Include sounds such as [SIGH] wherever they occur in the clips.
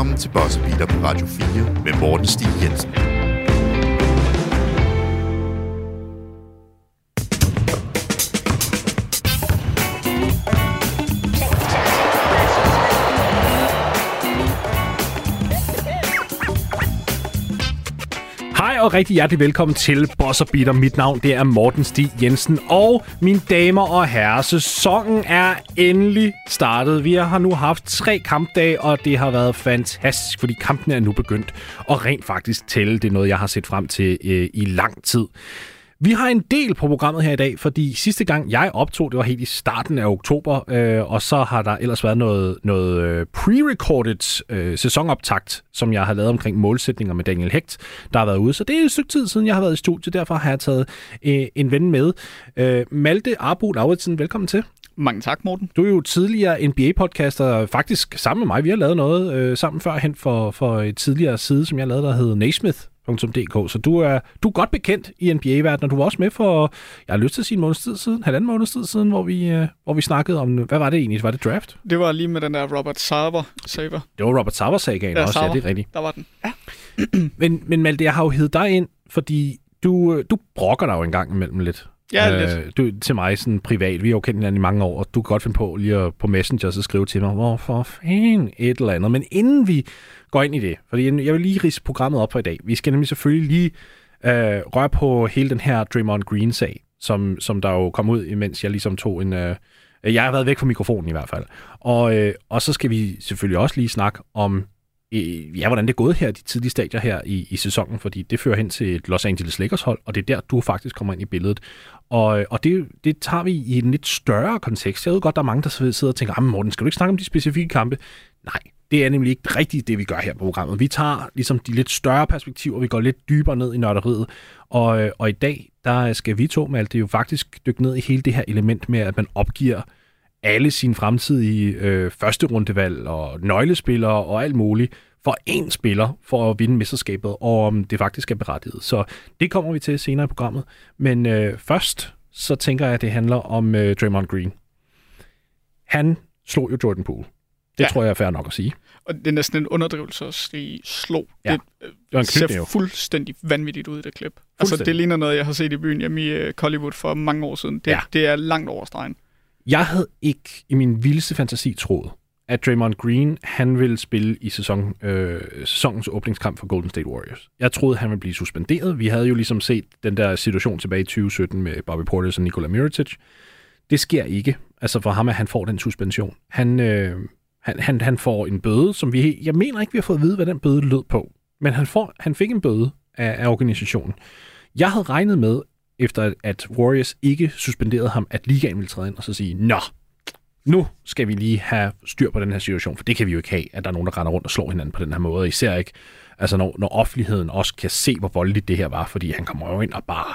Velkommen til Boss Beater på Radio 4 med Morten Stig Jensen. Og rigtig hjertelig velkommen til Boss Beater. Mit navn det er Morten Stig Jensen. Og mine damer og herrer, sæsonen er endelig startet. Vi har nu haft tre kampdage, og det har været fantastisk, fordi kampene er nu begyndt. Og rent faktisk tælle, det er noget, jeg har set frem til øh, i lang tid. Vi har en del på programmet her i dag, fordi sidste gang jeg optog, det var helt i starten af oktober, øh, og så har der ellers været noget, noget øh, pre-recorded øh, sæsonoptakt, som jeg har lavet omkring målsætninger med Daniel Hecht, der har været ude. Så det er et stykke tid siden, jeg har været i studiet, derfor har jeg taget øh, en ven med. Øh, Malte Arbo Lauritsen, velkommen til. Mange tak, Morten. Du er jo tidligere NBA-podcaster, faktisk sammen med mig. Vi har lavet noget øh, sammen førhen for, for et tidligere side, som jeg lavede, der hed Naismith så du er, du er godt bekendt i NBA-verdenen, og du var også med for, jeg har lyst til at sige en måneds tid siden, halvanden måneds tid siden, hvor vi, øh, hvor vi snakkede om, hvad var det egentlig? Var det draft? Det var lige med den der Robert Sarver saver. Det var Robert Sarver-sagaen ja, også, Sarver. ja, det er rigtigt. Der var den, ja. men, men Malte, jeg har jo heddet dig ind, fordi du, øh, du brokker dig jo en gang imellem lidt. Ja, lidt. Øh, du, til mig sådan privat. Vi har jo kendt hinanden i mange år, og du kan godt finde på lige at, på Messenger så skrive til mig, hvorfor fanden et eller andet. Men inden vi går ind i det, fordi jeg vil lige rise programmet op for i dag. Vi skal nemlig selvfølgelig lige øh, røre på hele den her Draymond Green-sag, som, som der jo kom ud, imens jeg ligesom tog en... Øh, jeg har været væk fra mikrofonen i hvert fald. Og, øh, og så skal vi selvfølgelig også lige snakke om Øh, ja, hvordan det er gået her, de tidlige stadier her i, i sæsonen, fordi det fører hen til et Los Angeles Lakers hold, og det er der, du faktisk kommer ind i billedet. Og, og det, det tager vi i en lidt større kontekst. Jeg ved godt, der er mange, der sidder og tænker, ah, Morten, skal du ikke snakke om de specifikke kampe? Nej, det er nemlig ikke rigtigt det, vi gør her på programmet. Vi tager ligesom de lidt større perspektiver, vi går lidt dybere ned i nørderiet. Og, og i dag, der skal vi to med alt det jo faktisk dykke ned i hele det her element med, at man opgiver alle sine fremtidige øh, første rundevalg og nøglespillere og alt muligt for én spiller for at vinde mesterskabet, og om det faktisk er berettiget. Så det kommer vi til senere i programmet. Men øh, først, så tænker jeg, at det handler om øh, Draymond Green. Han slog jo Jordan Poole. Det ja. tror jeg er fair nok at sige. Og det er næsten en underdrivelse at sige slå. Ja. Det, øh, det en ser fuldstændig vanvittigt ud i det klip. Altså, det ligner noget, jeg har set i byen hjemme i uh, Hollywood for mange år siden. Det, ja. det er langt over stregen. Jeg havde ikke i min vildeste fantasi troet, at Draymond Green, han ville spille i sæson, øh, sæsonens åbningskamp for Golden State Warriors. Jeg troede, han ville blive suspenderet. Vi havde jo ligesom set den der situation tilbage i 2017 med Bobby Portis og Nikola Mirotic. Det sker ikke. Altså for ham, at han får den suspension. Han, øh, han, han, han får en bøde, som vi... Jeg mener ikke, vi har fået at vide, hvad den bøde lød på. Men han, får, han fik en bøde af, af organisationen. Jeg havde regnet med, efter at Warriors ikke suspenderede ham, at ligaen ville træde ind og så sige, nå, nu skal vi lige have styr på den her situation, for det kan vi jo ikke have, at der er nogen, der render rundt og slår hinanden på den her måde. Især ikke, altså når, når offentligheden også kan se, hvor voldeligt det her var, fordi han kommer jo ind og bare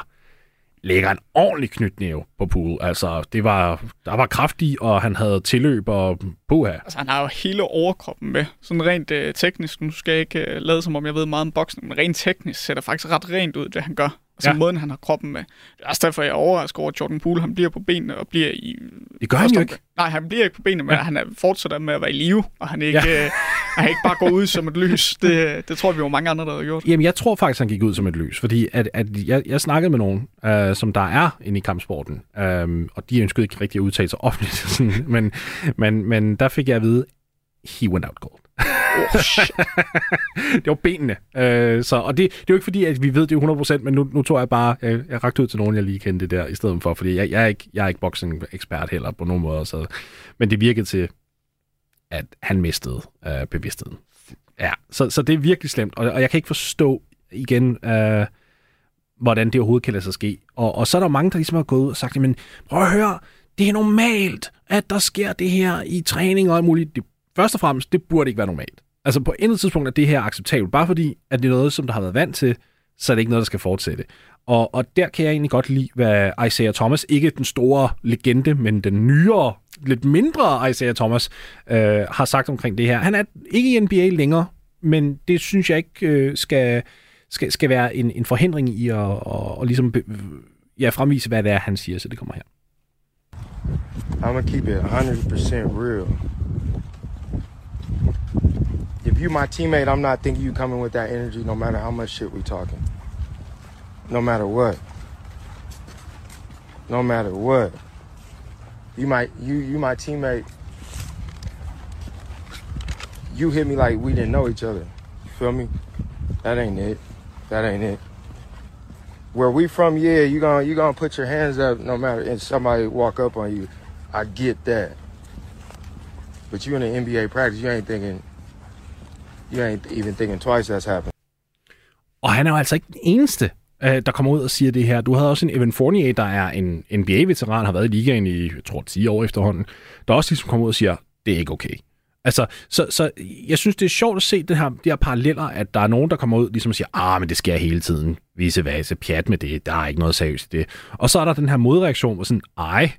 lægger en ordentlig knytnæve på Poole. Altså, det var, der var kraft i, og han havde tilløb og puha. Altså, han har jo hele overkroppen med. Sådan rent øh, teknisk, nu skal jeg ikke øh, lade som om, jeg ved meget om boksning, men rent teknisk ser det faktisk ret rent ud, det han gør. Altså ja. måden, han har kroppen med. Det er også derfor, jeg er overrasket over, at Jordan Poole, han bliver på benene og bliver i... Det gør han jo ikke. Nej, han bliver ikke på benene, men ja. han er fortsætter med at være i live, og han ikke, ja. øh, han ikke bare går ud som et lys. Det, det tror vi jo mange andre, der har gjort. Jamen, jeg tror faktisk, han gik ud som et lys, fordi at, at jeg, jeg snakkede med nogen, øh, som der er inde i kampsporten, øh, og de ønskede ikke rigtig at udtale sig offentligt, [LAUGHS] men, men, men der fik jeg at vide, he went out cold. Oh, det var benene. Øh, så, og det, det er jo ikke fordi, at vi ved det 100%, men nu, nu tror jeg bare, jeg, jeg rakte ud til nogen, jeg lige kendte det der, i stedet for, fordi jeg, jeg er ikke, jeg er ikke boxing-ekspert heller på nogen måde. Så, men det virkede til, at han mistede øh, bevidstheden. Ja, så, så det er virkelig slemt, og, og jeg kan ikke forstå igen, øh, hvordan det overhovedet kan lade sig ske. Og, og så er der mange, der ligesom har gået ud og sagt, men prøv at høre, det er normalt, at der sker det her i træning og alt muligt. Det først og fremmest, det burde ikke være normalt. Altså på intet tidspunkt er det her acceptabelt, bare fordi, at det er noget, som der har været vant til, så er det ikke noget, der skal fortsætte. Og, og der kan jeg egentlig godt lide, hvad Isaiah Thomas, ikke den store legende, men den nyere, lidt mindre Isaiah Thomas, øh, har sagt omkring det her. Han er ikke i NBA længere, men det synes jeg ikke øh, skal, skal, skal være en, en forhindring i at og, og ligesom ja, fremvise, hvad det er, han siger, så det kommer her. I'm gonna keep it 100% real. If if you my teammate, I'm not thinking you coming with that energy no matter how much shit we talking. No matter what. No matter what. You might you you my teammate. You hit me like we didn't know each other. You feel me? That ain't it. That ain't it. Where we from, yeah, you gonna you gonna put your hands up no matter and somebody walk up on you. I get that. But you in the NBA practice, you ain't thinking you ain't even thinking twice that's happened. Og han er jo altså ikke den eneste, øh, der kommer ud og siger det her. Du havde også en Evan Fournier, der er en NBA-veteran, har været i ligaen i, jeg tror, 10 år efterhånden, der også ligesom kommer ud og siger, det er ikke okay. Altså, så, så jeg synes, det er sjovt at se det her, de her paralleller, at der er nogen, der kommer ud ligesom og siger, ah, men det sker hele tiden. Vise vase, pjat med det, der er ikke noget seriøst i det. Og så er der den her modreaktion, hvor sådan, ej,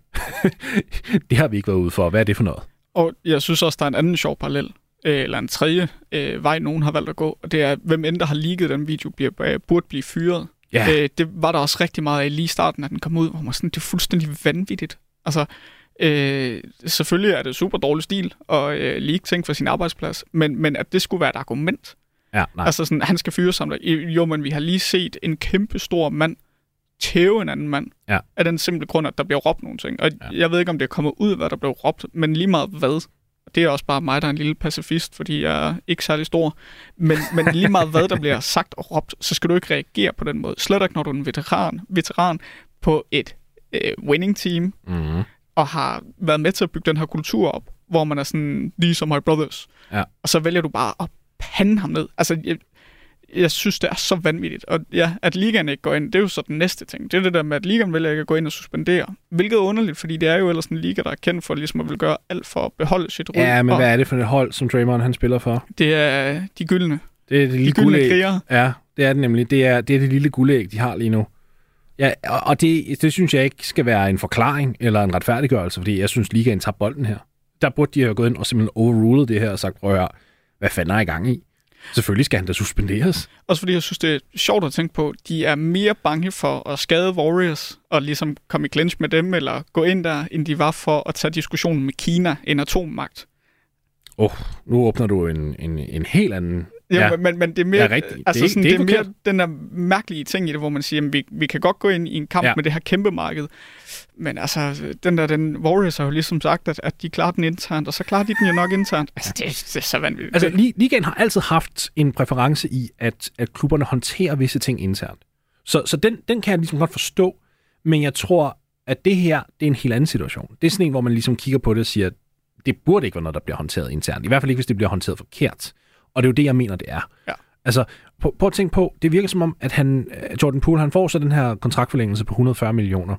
[LAUGHS] det har vi ikke været ude for. Hvad er det for noget? Og jeg synes også, der er en anden sjov parallel, øh, eller en tredje øh, vej, nogen har valgt at gå, og det er, hvem end der har ligget den video, bliver, øh, burde blive fyret. Ja. Øh, det var der også rigtig meget af lige i starten, at den kom ud, hvor man sådan, det er fuldstændig vanvittigt. Altså, øh, selvfølgelig er det super dårlig stil, og øh, lige tænke for sin arbejdsplads, men, men at det skulle være et argument. Ja, nej. Altså sådan, han skal fyre sig. Jo, men vi har lige set en kæmpe stor mand tæve en anden mand. Ja. Af den simple grund, at der bliver råbt nogle ting. Og ja. jeg ved ikke, om det er kommet ud, hvad der blev råbt, men lige meget hvad. Det er også bare mig, der er en lille pacifist, fordi jeg er ikke særlig stor. Men, men lige meget hvad, der bliver sagt og råbt, så skal du ikke reagere på den måde. Slet ikke, når du er en veteran, veteran på et øh, winning team, Mm-hmm. og har været med til at bygge den her kultur op, hvor man er sådan, these are my brothers. Ja. Og så vælger du bare at pande ham ned. Altså, jeg, jeg synes, det er så vanvittigt. Og ja, at ligaen ikke går ind, det er jo så den næste ting. Det er det der med, at ligaen vælger ikke at gå ind og suspendere. Hvilket er underligt, fordi det er jo ellers en liga, der er kendt for ligesom at vil gøre alt for at beholde sit ry. Ja, men og hvad er det for et hold, som Draymond han spiller for? Det er de gyldne. Det er det lille gyldne guldæg. krigere. Ja, det er det nemlig. Det er, det er det lille guldæg, de har lige nu. Ja, og og det, det synes jeg ikke skal være en forklaring eller en retfærdiggørelse, fordi jeg synes, ligaen tager bolden her. Der burde de have gået ind og simpelthen overrulet det her og sagt, prøv at høre, hvad fanden er I gang i? Selvfølgelig skal han da suspenderes. Også fordi jeg synes, det er sjovt at tænke på, de er mere bange for at skade Warriors og ligesom komme i clinch med dem, eller gå ind der, end de var for at tage diskussionen med Kina, en atommagt. Åh, oh, nu åbner du en, en, en helt anden... Ja, ja. Men, men det er mere, Ja, rigtigt. Det er altså ikke- sådan, det det er er, ikke mere den der mærkelige ting i det, hvor man siger, at vi, vi kan godt gå ind i en kamp Ja. med det her kæmpe marked, men altså, den der, den Warriors har jo ligesom sagt, at, at de klarer den internt, og så klarer de den jo nok internt. Altså, det, det er så vanvittigt. Altså, li- ligaen har altid haft en præference i, at, at klubberne håndterer visse ting internt. Så, så den, den kan jeg ligesom godt forstå, men jeg tror, at det her, det er en helt anden situation. Det er sådan en, hvor man ligesom kigger på det og siger, det burde ikke være noget, der bliver håndteret internt. I hvert fald ikke, hvis det bliver håndteret forkert. Og det er jo det, jeg mener, det er. Ja. Altså, prøv, prøv at tænke på, det virker som om, at han, øh, Jordan Poole, han får så den her kontraktforlængelse på 140 millioner.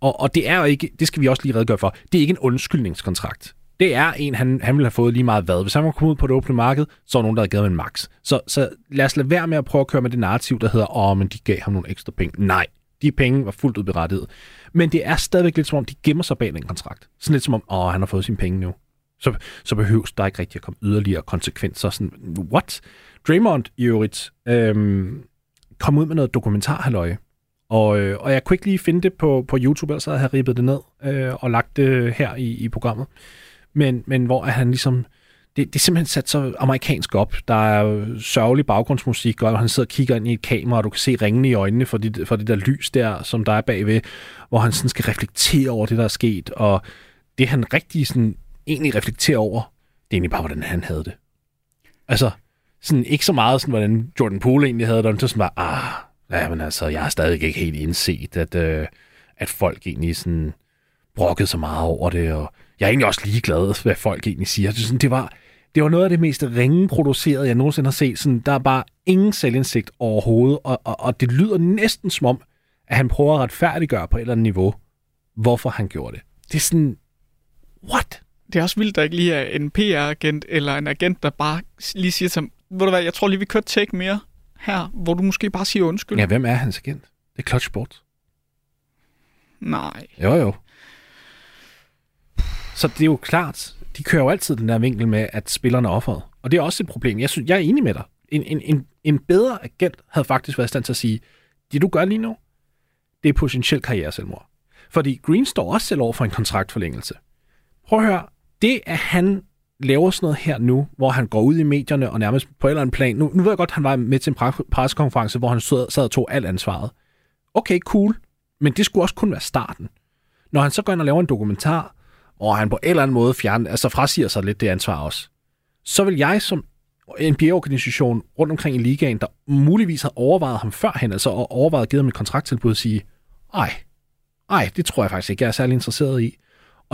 Og, og det er jo ikke, det skal vi også lige redegøre for, det er ikke en undskyldningskontrakt. Det er en, han, han ville have fået lige meget hvad. Hvis han var kommet ud på det åbne marked, så var nogen, der havde givet ham en max. Så, så lad os lade være med at prøve at køre med det narrativ, der hedder, åh, men de gav ham nogle ekstra penge. Nej, de penge var fuldt ud berettiget. Men det er stadigvæk lidt som om, de gemmer sig bag den kontrakt. Sådan lidt som om, åh, han har fået sine penge nu. Så, så behøves der ikke rigtig at komme yderligere konsekvenser. Sådan, what? Draymond i øvrigt øhm, kom ud med noget dokumentarhalløje. Og, øh, og jeg kunne ikke lige finde det på, på YouTube, ellers havde jeg ribbet det ned øh, og lagt det her i, i programmet. Men, men hvor han ligesom... Det, det er simpelthen sat så amerikansk op. Der er sørgelig baggrundsmusik, og han sidder og kigger ind i et kamera, og du kan se ringene i øjnene for det, for det der lys der, som der er bagved, hvor han sådan skal reflektere over det, der er sket. Og det han rigtig sådan, egentlig reflekterer over, det er egentlig bare, hvordan han havde det. Altså, sådan ikke så meget sådan, hvordan Jordan Poole egentlig havde det, men så sådan bare, ah, ja, men altså, jeg har stadig ikke helt indset, at, øh, at folk egentlig sådan brokkede så meget over det, og jeg er egentlig også ligeglad, hvad folk egentlig siger. Det, sådan, det, var, det var noget af det mest ringe produceret, jeg nogensinde har set. Sådan, der er bare ingen selvindsigt overhovedet, og, og, og det lyder næsten som om, at han prøver at retfærdiggøre på et eller andet niveau, hvorfor han gjorde det. Det er sådan, what? Det er også vildt, der ikke lige er en PR-agent, eller en agent, der bare lige siger til ham, ved du hvad, jeg tror lige, vi kører take mere her, hvor du måske bare siger undskyld. Ja, hvem er hans agent? Det er Clutch Sports. Nej. Jo, jo. Så det er jo klart, de kører jo altid den der vinkel med, at spillerne er offeret. Og det er også et problem. Jeg, synes, jeg er enig med dig. En, en, en, en bedre agent havde faktisk været i stand til at sige, det du gør lige nu, det er potentielt karriere selvmord. Fordi Green står også selv over for en kontraktforlængelse. Prøv at høre, det at han laver sådan noget her nu, hvor han går ud i medierne og nærmest på en eller anden plan... Nu, nu ved jeg godt, at han var med til en pressekonference, hvor han sad, sad og tog alt ansvaret. Okay, cool. Men det skulle også kun være starten. Når han så går ind og laver en dokumentar, og han på en eller anden måde fjerner, altså frasiger sig lidt det ansvar også, så vil jeg som NBA-organisation rundt omkring i ligaen, der muligvis har overvejet ham førhen, altså og overvejet give ham et kontrakttilbud, sige, ej, ej, det tror jeg faktisk ikke, jeg er særlig interesseret i.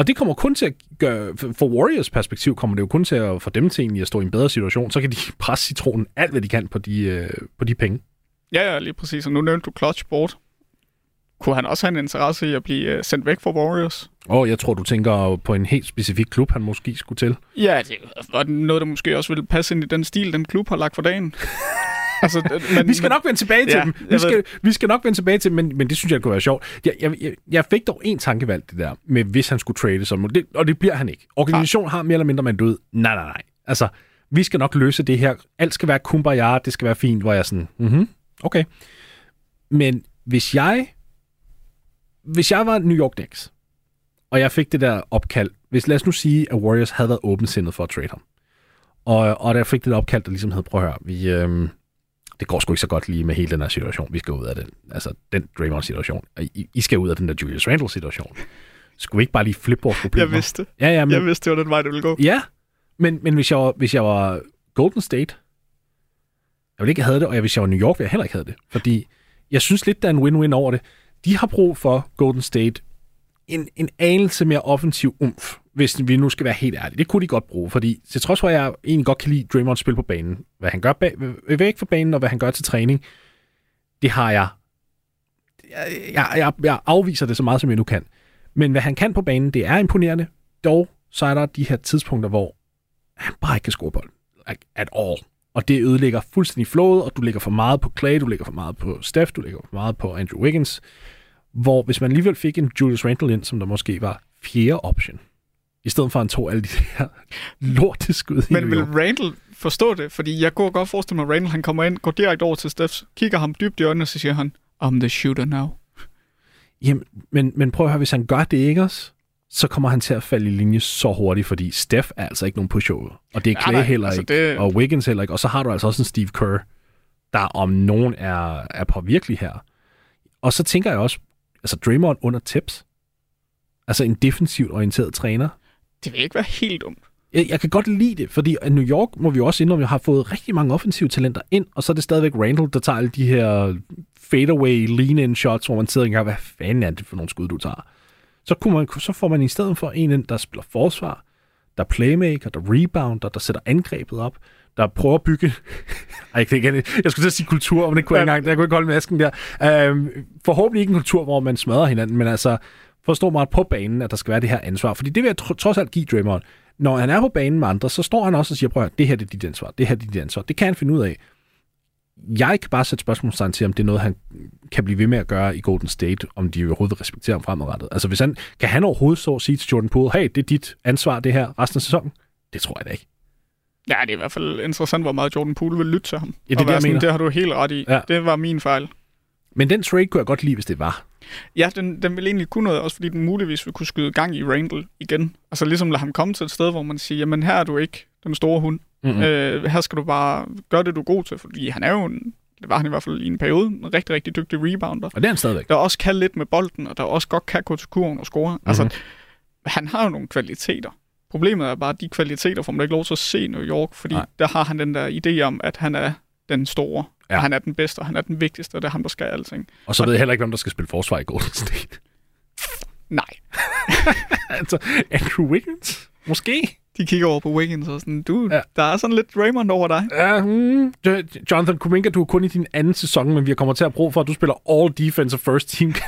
Og det kommer kun til at gøre, for Warriors perspektiv kommer det jo kun til at få dem til egentlig at stå i en bedre situation, så kan de [LAUGHS] presse citronen alt, hvad de kan på de, øh, på de penge. Ja, ja, lige præcis. Og nu nævnte du Clutch Sport. Kunne han også have en interesse i at blive øh, sendt væk fra Warriors? Og jeg tror, du tænker på en helt specifik klub, han måske skulle til. Ja, det var noget, der måske også ville passe ind i den stil, den klub har lagt for dagen. [LAUGHS] altså, men, vi skal nok vende tilbage til ja, dem. Vi skal, vi skal nok vende tilbage til dem, men, men det synes jeg kunne være sjovt. Jeg, jeg, jeg, jeg fik dog en tankevalg, det der, med hvis han skulle trade som, det, og det bliver han ikke. Organisationen ja. har mere eller mindre man død. Nej, nej, nej. Altså, vi skal nok løse det her. Alt skal være kumbaya, det skal være fint, hvor jeg sådan, mhm, okay. Men hvis jeg hvis jeg var New York Knicks, og jeg fik det der opkald, hvis lad os nu sige, at Warriors havde været åbensindet for at trade ham, og, og der fik det der opkald, der ligesom hed, prøv at høre, vi, øhm, det går sgu ikke så godt lige med hele den her situation. Vi skal ud af den, altså den Draymond-situation. I, I skal ud af den der Julius Randle-situation. Skulle vi ikke bare lige flippe vores problemer? Jeg vidste. Ja, ja, men, jeg vidste, det var den vej, det ville gå. Ja, men, men hvis, jeg var, hvis jeg var Golden State, jeg ville ikke have det, og hvis jeg var New York, ville jeg heller ikke have det. Fordi jeg synes lidt, der er en win-win over det. De har brug for Golden State en, en anelse mere offensiv umf, hvis vi nu skal være helt ærlige. Det kunne de godt bruge, fordi til trods for, at jeg egentlig godt kan lide Draymond spil på banen, hvad han gør bag, øh, væk fra banen, og hvad han gør til træning, det har jeg jeg, jeg, jeg afviser det så meget, som jeg nu kan. Men hvad han kan på banen, det er imponerende. Dog så er der de her tidspunkter, hvor han bare ikke kan score bold. Like, at all. Og det ødelægger fuldstændig flowet, og du lægger for meget på Clay, du lægger for meget på Steph, du lægger for meget på Andrew Wiggins. Hvor hvis man alligevel fik en Julius Randle ind, som der måske var fjerde option, i stedet for at han tog alle de [LAUGHS] her lorteskud Men vil Randall forstå det? Fordi jeg kunne godt forestille mig, at Randall han kommer ind, går direkte over til Steph, kigger ham dybt i øjnene, og så siger han, I'm the shooter now. Jamen, men, men prøv at høre, hvis han gør det ikke også, så kommer han til at falde i linje så hurtigt, fordi Steph er altså ikke nogen pushover. Og det er Clay ja, nej, heller altså ikke, det... og Wiggins heller ikke. Og så har du altså også en Steve Kerr, der om nogen er, er på virkelig her. Og så tænker jeg også, altså Draymond under tips, altså en defensivt orienteret træner. Det vil ikke være helt dumt. Jeg, jeg kan godt lide det, fordi New York, må vi også indrømme, har fået rigtig mange offensive talenter ind, og så er det stadigvæk Randall, der tager alle de her fadeaway lean-in shots, hvor man sidder og tænker, hvad fanden er det for nogle skud, du tager? Så, kunne man, så får man i stedet for en, der spiller forsvar, der playmaker, der rebounder, der sætter angrebet op, der prøver at bygge... Ej, jeg, ikke, jeg skulle til at sige kultur, men det kunne jeg ikke engang. Jeg kunne ikke holde masken der. Øhm, forhåbentlig ikke en kultur, hvor man smadrer hinanden, men altså forstå meget på banen, at der skal være det her ansvar. Fordi det vil jeg trods alt give Draymond. Når han er på banen med andre, så står han også og siger, prøv at det her det er dit ansvar, det her det er dit ansvar. Det kan han finde ud af jeg kan bare sætte spørgsmålstegn til, om det er noget, han kan blive ved med at gøre i Golden State, om de overhovedet respekterer ham fremadrettet. Altså, hvis han, kan han overhovedet så sige til Jordan Poole, hey, det er dit ansvar, det her, resten af sæsonen? Det tror jeg da ikke. Ja, det er i hvert fald interessant, hvor meget Jordan Poole vil lytte til ham. Ja, det, det, jeg sådan, det har du helt ret i. Ja. Det var min fejl. Men den trade kunne jeg godt lide, hvis det var. Ja, den, den vil egentlig kunne noget, også fordi den muligvis vil kunne skyde gang i Randall igen. Altså ligesom lade ham komme til et sted, hvor man siger, jamen her er du ikke den store hund. Mm-hmm. Øh, her skal du bare gøre det, du er god til, fordi han er jo en, det var han i hvert fald i en periode, en rigtig, rigtig dygtig rebounder. Og det er han stadigvæk. Der også kan lidt med bolden, og der også godt kan gå til kurven og score. Mm-hmm. Altså, han har jo nogle kvaliteter. Problemet er bare, at de kvaliteter får man ikke lov til at se New York, fordi Nej. der har han den der idé om, at han er den store, ja. og han er den bedste, og han er den vigtigste, og det er ham, der skal alting. Og så og ved jeg heller ikke, hvem der skal spille forsvar i Golden State. [LAUGHS] Nej. [LAUGHS] altså, Andrew Wiggins? Måske? de kigger over på Wiggins og sådan, du, ja. der er sådan lidt Raymond over dig. Ja, hmm. Jonathan Kuminga, du er kun i din anden sæson, men vi kommer til at bruge for, at du spiller all defense og first team [LAUGHS]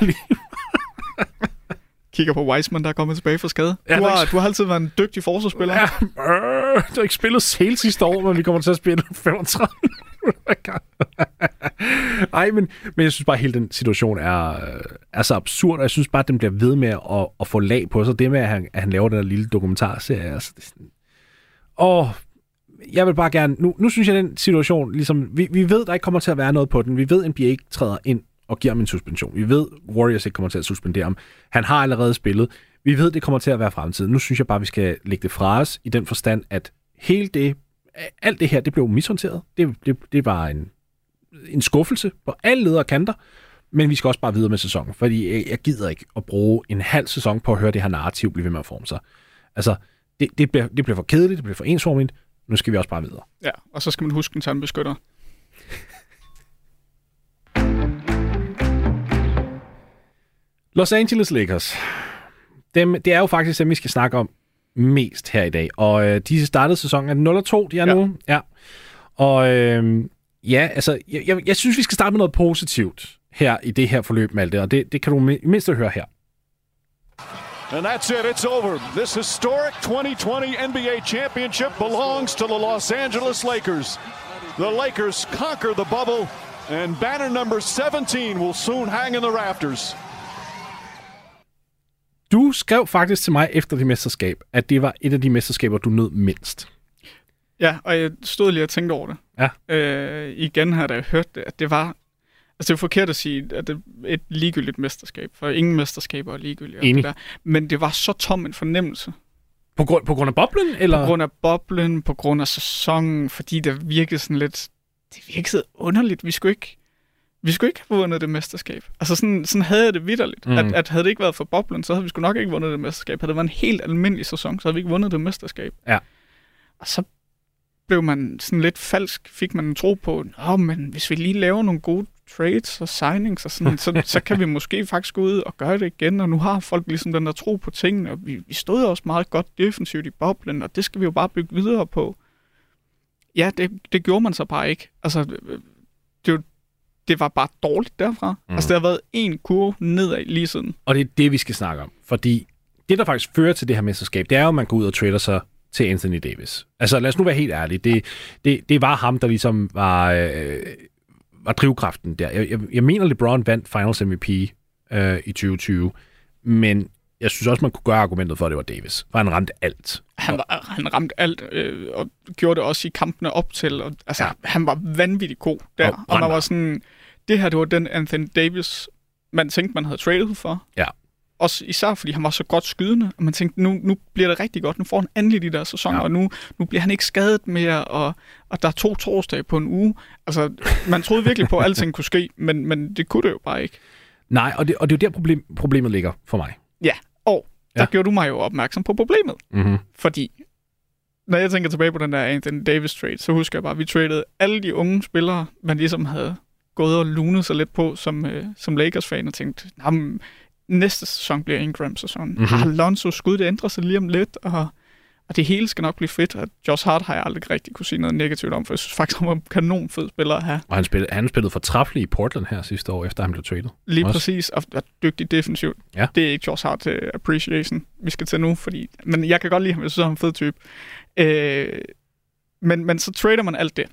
Kigger på Wiseman, der er kommet tilbage fra skade. Ja, du, har, du har altid været en dygtig forsvarsspiller. Ja, øh, du har ikke spillet sales sidste år, men vi kommer til at spille [LAUGHS] 35. Ej, men, men jeg synes bare, at hele den situation er, er så absurd, og jeg synes bare, at den bliver ved med at, at få lag på sig. Det med, at han, at han laver den der lille dokumentarserie, altså, det er sådan, åh, jeg vil bare gerne... Nu, nu synes jeg, at den situation, ligesom... Vi, vi ved, der ikke kommer til at være noget på den. Vi ved, at NBA ikke træder ind og giver ham en suspension. Vi ved, Warriors ikke kommer til at suspendere ham. Han har allerede spillet. Vi ved, det kommer til at være fremtiden. Nu synes jeg bare, vi skal lægge det fra os i den forstand, at hele det, alt det her, det blev mishåndteret. Det, det, det var en, en skuffelse på alle ledere kanter. Men vi skal også bare videre med sæsonen, fordi jeg, jeg gider ikke at bruge en halv sæson på at høre det her narrativ blive ved med at forme sig. Altså, det, det, bliver, det bliver for kedeligt, det bliver for ensformigt. Nu skal vi også bare videre. Ja, og så skal man huske en tandbeskytter. Los Angeles Lakers. Dem, det er jo faktisk dem, vi skal snakke om mest her i dag. Og øh, de startede sæsonen af 0-2, de er ja. nu. Ja. Og øh, ja, altså, jeg, jeg, jeg synes, vi skal starte med noget positivt her i det her forløb, Malte, og det, det kan du mindst høre her. And that's it. It's over. This historic 2020 NBA championship belongs to the Los Angeles Lakers. The Lakers conquer the bubble, and banner number 17 will soon hang in the rafters. Du skrev faktisk til mig efter det mesterskab, at det var et af de mesterskaber, du nød mindst. Ja, og jeg stod lige og tænkte over det. Ja. Øh, igen har jeg hørt det, at det var... Altså det er forkert at sige, at det er et ligegyldigt mesterskab, for ingen mesterskaber er ligegyldige. Enig. Det der. Men det var så tom en fornemmelse. På grund, på grund af boblen, eller? På grund af boblen, på grund af sæsonen, fordi det virkede sådan lidt... Det virkede underligt. Vi skulle ikke... Vi skulle ikke have vundet det mesterskab. Altså sådan, sådan havde jeg det vidderligt. Mm. At, at havde det ikke været for boblen, så havde vi sgu nok ikke vundet det mesterskab. Havde det været en helt almindelig sæson, så havde vi ikke vundet det mesterskab. Ja. Og så blev man sådan lidt falsk, fik man en tro på, Nå, men hvis vi lige laver nogle gode trades og signings og sådan, så, så kan vi måske faktisk gå ud og gøre det igen, og nu har folk ligesom den der tro på tingene, og vi, vi stod også meget godt defensivt i boblen, og det skal vi jo bare bygge videre på. Ja, det, det gjorde man så bare ikke. Altså, det var bare dårligt derfra. Mm. Altså, det har været en kurve nedad lige siden. Og det er det, vi skal snakke om. Fordi det, der faktisk fører til det her mesterskab, det er jo, at man går ud og trader sig til Anthony Davis. Altså lad os nu være helt ærlige. Det, det, det var ham, der ligesom var, øh, var drivkraften der. Jeg, jeg, jeg mener, LeBron vandt Finals MVP øh, i 2020, men jeg synes også, man kunne gøre argumentet for, at det var Davis. For han ramte alt. Han, var, han ramte alt, øh, og gjorde det også i kampene op til. Og, altså, Ja. han var vanvittigt god der. Og Og, man var sådan, det her, det var den Anthony Davis, man tænkte, man havde tradet for. Ja. Også især, fordi han var så godt skydende, og man tænkte, nu, nu bliver det rigtig godt. Nu får han endelig de der sæsoner, Ja. og nu, nu bliver han ikke skadet mere, og, og der er to torsdage på en uge. Altså, man troede virkelig på, at alting kunne ske, men, men det kunne det jo bare ikke. Nej, og det, og det er jo der, problem, problemet ligger for mig. Ja, og der Ja. gjorde du mig jo opmærksom på problemet. Mm-hmm. Fordi, når jeg tænker tilbage på den der Anthony Davis trade, så husker jeg bare, at vi tradede alle de unge spillere, man ligesom havde gået og lunet sig lidt på som, øh, som Lakers-fan og tænkt, jamen, næste sæson bliver Ingram sæson. Mhm. Mm-hmm. Alonso skud, det ændrer sig lige om lidt, og, og det hele skal nok blive fedt. Og Josh Hart har jeg aldrig rigtig kunne sige noget negativt om, for jeg synes faktisk, han var en kanon fed spiller at have. Og han spillede, han spillede fortræffeligt i Portland her sidste år, efter han blev traded. Lige Også. præcis, og er dygtig defensivt. Ja. Det er ikke Josh Hart til appreciation, vi skal til nu, fordi, men jeg kan godt lide ham, jeg synes, han er en fed type. Øh, men, men så trader man alt det.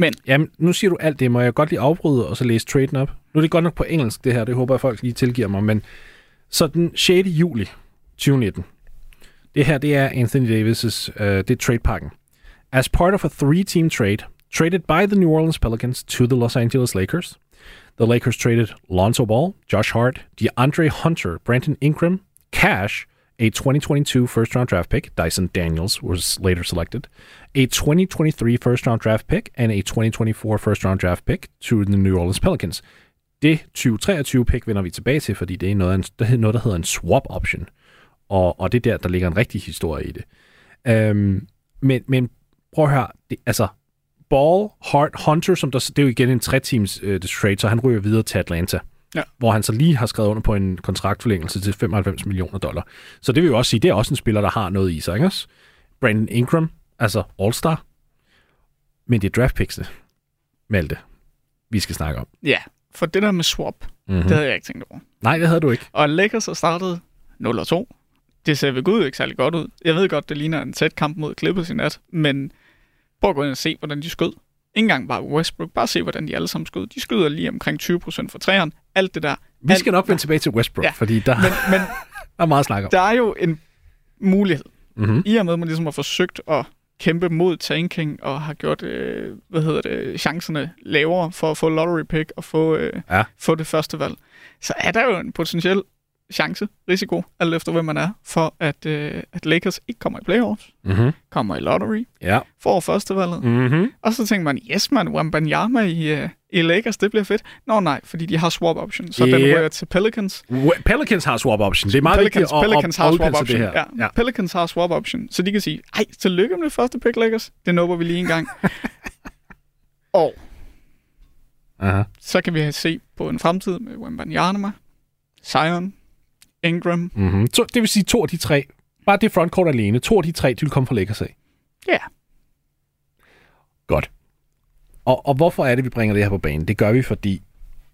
Men Jamen, nu siger du alt det. Må jeg godt lige afbryde og så læse traden op? Nu er det godt nok på engelsk, det her. Det håber jeg, folk lige tilgiver mig. Men så den 6. juli 2019. Det her, det er Anthony Davis' uh, det er tradepakken. As part of a three-team trade, traded by the New Orleans Pelicans to the Los Angeles Lakers, the Lakers traded Lonzo Ball, Josh Hart, DeAndre Hunter, Brandon Ingram, Cash, a 2022 first round draft pick, Dyson Daniels was later selected, a 2023 first round draft pick, and a 2024 first round draft pick to the New Orleans Pelicans. Det 2023 pick vender vi tilbage til, fordi det er noget, der en- [LAUGHS] det er noget der hedder en swap option. Og, og det er der, der ligger en rigtig historie i det. Øhm, men, men prøv at høre, det, altså Ball, Hart, Hunter, som der, det er jo igen en tre-teams uh, øh, trade, så han ryger videre til Atlanta. Ja. Hvor han så lige har skrevet under på en kontraktforlængelse til 95 millioner dollar. Så det vil jo også sige, det er også en spiller, der har noget i sig, ikke også? Brandon Ingram, altså All-Star. Men det er draft picksene, Malte, vi skal snakke om. ja, for det der med swap, mm-hmm. det havde jeg ikke tænkt over. Nej, det havde du ikke. Og Lakers har startet 0-2. Det ser ved Gud ikke særlig godt ud. Jeg ved godt, det ligner en tæt kamp mod Clippers i nat, men prøv at gå ind og se, hvordan de skød. Ikke engang bare Westbrook, bare se, hvordan de alle sammen skød. De skyder lige omkring 20% for træerne. Alt det der. Vi Alt- skal nok vende tilbage til Westbrook, ja. Fordi der, Men, men [LAUGHS] der er meget at snakke om. der er jo en mulighed. Mm-hmm. I og med, at man ligesom har forsøgt at kæmpe mod tanking og har gjort, øh, hvad hedder det, chancerne lavere for at få lottery pick og få, øh, Ja. få det første valg, så er der jo en potentiel chance, risiko, alt efter hvem man er, for at, øh, at Lakers ikke kommer i playoffs, Mm-hmm. kommer i lottery, Ja. får førstevalget, Mm-hmm. og så tænker man, yes man, Wembanyama i, uh, i Lakers, det bliver fedt. Nå nej, fordi de har swap option, så Yeah. den ryger til Pelicans. Pelicans har swap option. Det er meget Pelicans, vigtigt at, Pelicans har swap option. det her. Ja. Pelicans har swap option, så de kan sige, ej, tillykke med det første pick, Lakers. Det nubber vi lige en gang. [LAUGHS] og Aha. så kan vi se på en fremtid med Wembanyama, Zion, Ingram. Mm-hmm. Så, det vil sige to af de tre. Bare det frontcourt alene. To af de tre, de vil komme fra Lakers af. Ja, Godt. Og, og hvorfor er det, vi bringer det her på banen? Det gør vi, fordi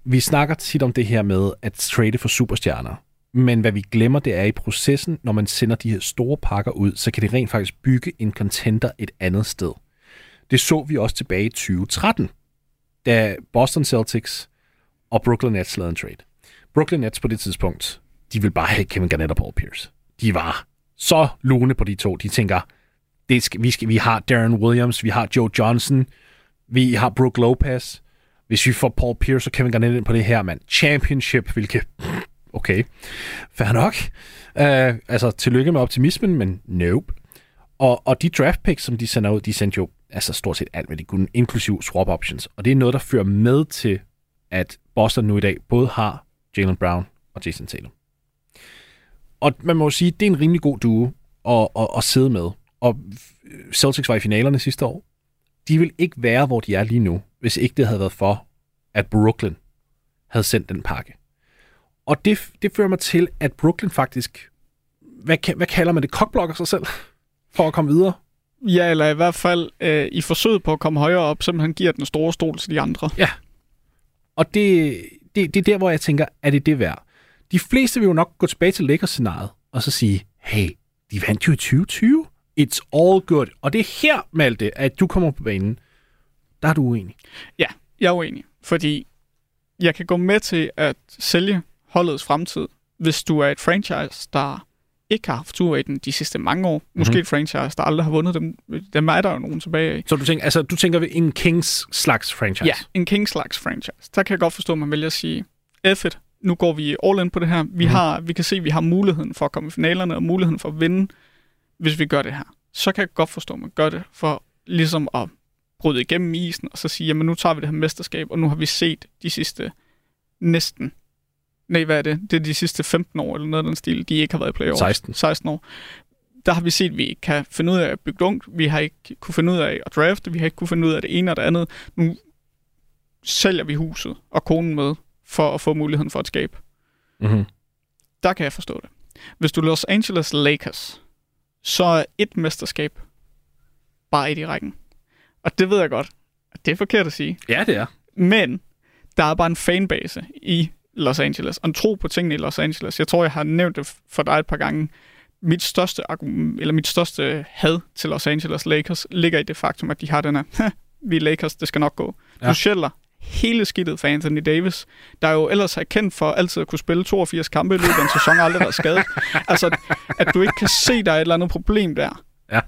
vi snakker tit om det her med at trade for superstjerner. Men hvad vi glemmer, det er i processen, når man sender de her store pakker ud, så kan det rent faktisk bygge en contender et andet sted. Det så vi også tilbage i 2013, da Boston Celtics og Brooklyn Nets lavede en trade. Brooklyn Nets på det tidspunkt, de vil bare have Kevin Garnett og Paul Pierce. De var så lune på de to. De tænker, det skal, vi, skal, vi har Darren Williams, vi har Joe Johnson, vi har Brook Lopez. Hvis vi får Paul Pierce og Kevin Garnett ind på det her, mand. Championship, hvilket... Okay, fair nok. Uh, altså, tillykke med optimismen, men nope. Og, og de draft picks, som de sender ud, de sendte jo altså stort set alt, hvad de kunne, inklusiv swap options. Og det er noget, der fører med til, at Boston nu i dag både har Jalen Brown og Jason Tatum. Og man må jo sige, det er en rimelig god duo at, at, at sidde med. Og Celtics var i finalerne sidste år. De vil ikke være, hvor de er lige nu, hvis ikke det havde været for, at Brooklyn havde sendt den pakke. Og det, det fører mig til, at Brooklyn faktisk, hvad, hvad kalder man det, kokblokker sig selv for at komme videre? ja eller i hvert fald øh, i forsøget på at komme højere op, simpelthen giver den store stol til de andre. Og det, det, det er der, hvor jeg tænker, er det det værd? De fleste vil jo nok gå tilbage til Lakers-scenariet og så sige, hey, de vandt jo i 2020. It's all good. Og det er her, Malte, at du kommer på banen. Der er du uenig. Ja, jeg er uenig, fordi jeg kan gå med til at sælge holdets fremtid, hvis du er et franchise, der ikke har haft tur i den de sidste mange år. Måske Mhm. et franchise, der aldrig har vundet dem. Dem er der jo nogen tilbage af. Så du tænker, altså, du tænker en Kings slags franchise? Ja, en King slags franchise. Der kan jeg godt forstå, at man vælger at sige, F it, nu går vi all in på det her. Vi, Mhm. mm. har, vi kan se, at vi har muligheden for at komme i finalerne, og muligheden for at vinde, hvis vi gør det her. Så kan jeg godt forstå, at man gør det, for ligesom at bryde igennem isen, og så sige, jamen nu tager vi det her mesterskab, og nu har vi set de sidste næsten, nej, hvad er det? Det er de sidste 15 år, eller noget af den stil, de ikke har været i playoffs. 16. 16 år. Der har vi set, at vi ikke kan finde ud af at bygge ungt. Vi har ikke kunne finde ud af at drafte. Vi har ikke kunne finde ud af det ene og det andet. Nu sælger vi huset og konen med for at få muligheden for at skabe. Mm-hmm. Der kan jeg forstå det. Hvis du Los Angeles Lakers, så er et mesterskab bare et i rækken. Og det ved jeg godt. Det er forkert at sige. Ja, det er. Men der er bare en fanbase i Los Angeles, og en tro på tingene i Los Angeles. Jeg tror, jeg har nævnt det for dig et par gange. Mit største, argument, eller mit største had til Los Angeles Lakers ligger i det faktum, at de har den her, "Ha, [LAUGHS] vi er Lakers, det skal nok gå. Ja. Du sjældner hele skidtet for Anthony Davis, der jo ellers er kendt for altid at kunne spille 82 kampe i løbet af en sæson, og aldrig været skadet. [LAUGHS] Altså, at du ikke kan se, der er et eller andet problem der. Ja.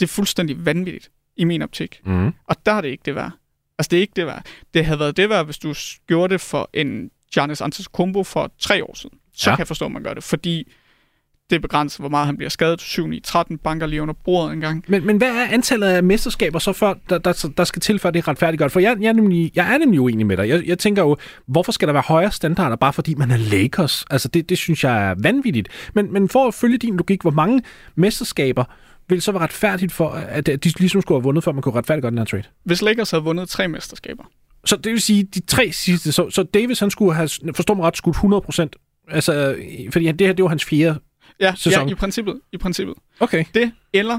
Det er fuldstændig vanvittigt i min optik. Mm-hmm. Og der er det ikke det værd. Altså, det er ikke det værd. Det havde været det værd, hvis du gjorde det for en Giannis Antetokounmpo for tre år siden. Så ja. kan jeg forstå, at man gør det. Fordi det er begrænset, hvor meget han bliver skadet. 7 9 13 banker lige under bordet en gang. Men, men hvad er antallet af mesterskaber så for, der, der, der skal til, for at det er retfærdiggørende? For jeg, jeg, er nemlig, jeg er nemlig uenig med dig. Jeg, jeg tænker jo, hvorfor skal der være højere standarder, bare fordi man er Lakers? Altså, det, det synes jeg er vanvittigt. Men, men for at følge din logik, hvor mange mesterskaber vil så være retfærdigt for, at de ligesom skulle have vundet, før man kunne retfærdiggøre den her trade? Hvis Lakers havde vundet tre mesterskaber, Så det vil sige, de tre sidste, så, så Davis, han skulle have, forstår mig ret, skudt 100 procent. Altså, fordi han- det her, det var hans fjerde. Ja, Sæson. ja i princippet. I princippet. Okay. Det, eller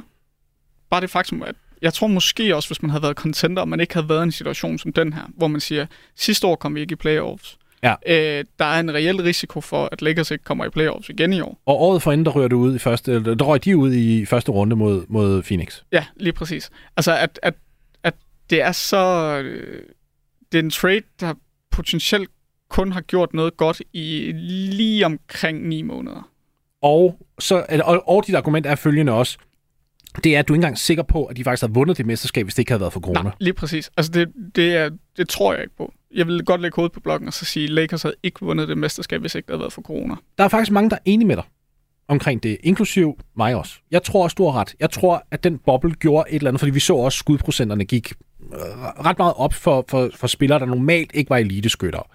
bare det faktum, at jeg tror måske også, hvis man havde været contender, og man ikke havde været i en situation som den her, hvor man siger, sidste år kom vi ikke i playoffs. Ja. Øh, der er en reel risiko for, at Lakers ikke kommer i playoffs igen i år. Og året forinden, der rører du ud i første, eller der røg de ud i første runde mod, mod Phoenix. Ja, lige præcis. Altså, at, at, at det er så... Øh, det er en trade, der potentielt kun har gjort noget godt i lige omkring ni måneder. Og, så, og, og dit argument er følgende også, det er, at du er ikke engang sikker på, at de faktisk har vundet det mesterskab, hvis det ikke havde været for corona. Nej, lige præcis. Altså, det, det, er, det tror jeg ikke på. jeg vil godt lægge hovedet på blokken og så sige, at Lakers havde ikke vundet det mesterskab, hvis ikke det havde været for corona. Der er faktisk mange, der er enige med dig omkring det, inklusiv mig også. Jeg tror også, du har ret. Jeg tror, at den boble gjorde et eller andet, fordi vi så også, at skudprocenterne gik øh, ret meget op for, for, for spillere, der normalt ikke var eliteskytter.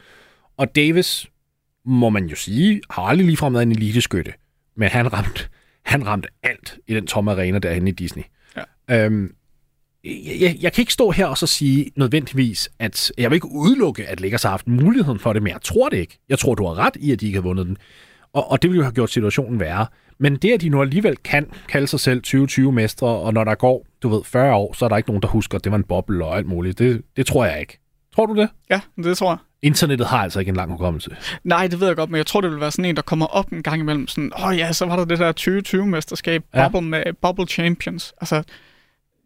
Og Davis, må man jo sige, har aldrig ligefrem været en eliteskytte, men han ramte, han ramte alt i den tomme arena derhen i Disney. Ja. Øhm, jeg, jeg kan ikke stå her og så sige nødvendigvis, at jeg vil ikke udelukke, at Lakers har haft muligheden for det, men jeg tror det ikke. Jeg tror, du har ret i, at de ikke har vundet den. Og, og det ville jo have gjort situationen værre. Men det, at de nu alligevel kan kalde sig selv 2020-mestre, og når der går, du ved, 40 år, så er der ikke nogen, der husker, at det var en boble og alt muligt. Det, det tror jeg ikke. Tror du det? Ja, det tror jeg. Internettet har altså ikke en lang hukommelse. Nej, det ved jeg godt, men jeg tror, det vil være sådan en, der kommer op en gang imellem. Sådan, åh oh, ja, så var der det der 2020-mesterskab, ja. Bubble, med, Bubble Champions. Altså,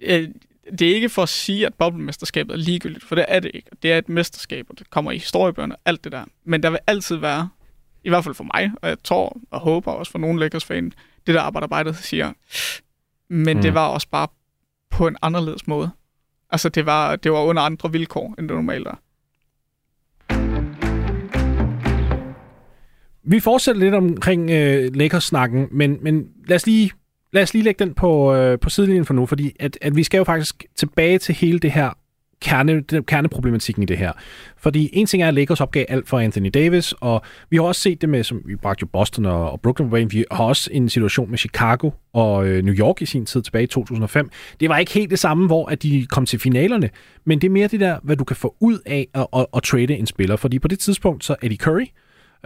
øh, det er ikke for at sige, at Bubble-mesterskabet er ligegyldigt, for det er det ikke. Det er et mesterskab, og det kommer i historiebøgerne, alt det der. Men der vil altid være i hvert fald for mig, og jeg tror og håber også for nogle Lakers fan, det der arbejderarbejdet siger. Men mm. det var også bare på en anderledes måde. Altså, det var, det var under andre vilkår, end det normalt er. Vi fortsætter lidt omkring øh, Lakers-snakken, men, men lad os lige lad os lige lægge den på, øh, på sidelinjen for nu, fordi at, at vi skal jo faktisk tilbage til hele det her kerne, kerneproblematikken i det her. Fordi en ting er, at Lakers opgav alt for Anthony Davis, og vi har også set det med, som vi bragte jo Boston og, og Brooklyn på vi har også en situation med Chicago og øh, New York i sin tid tilbage i 2005. Det var ikke helt det samme, hvor at de kom til finalerne, men det er mere det der, hvad du kan få ud af at, at, at trade en spiller. Fordi på det tidspunkt, så Eddie Curry,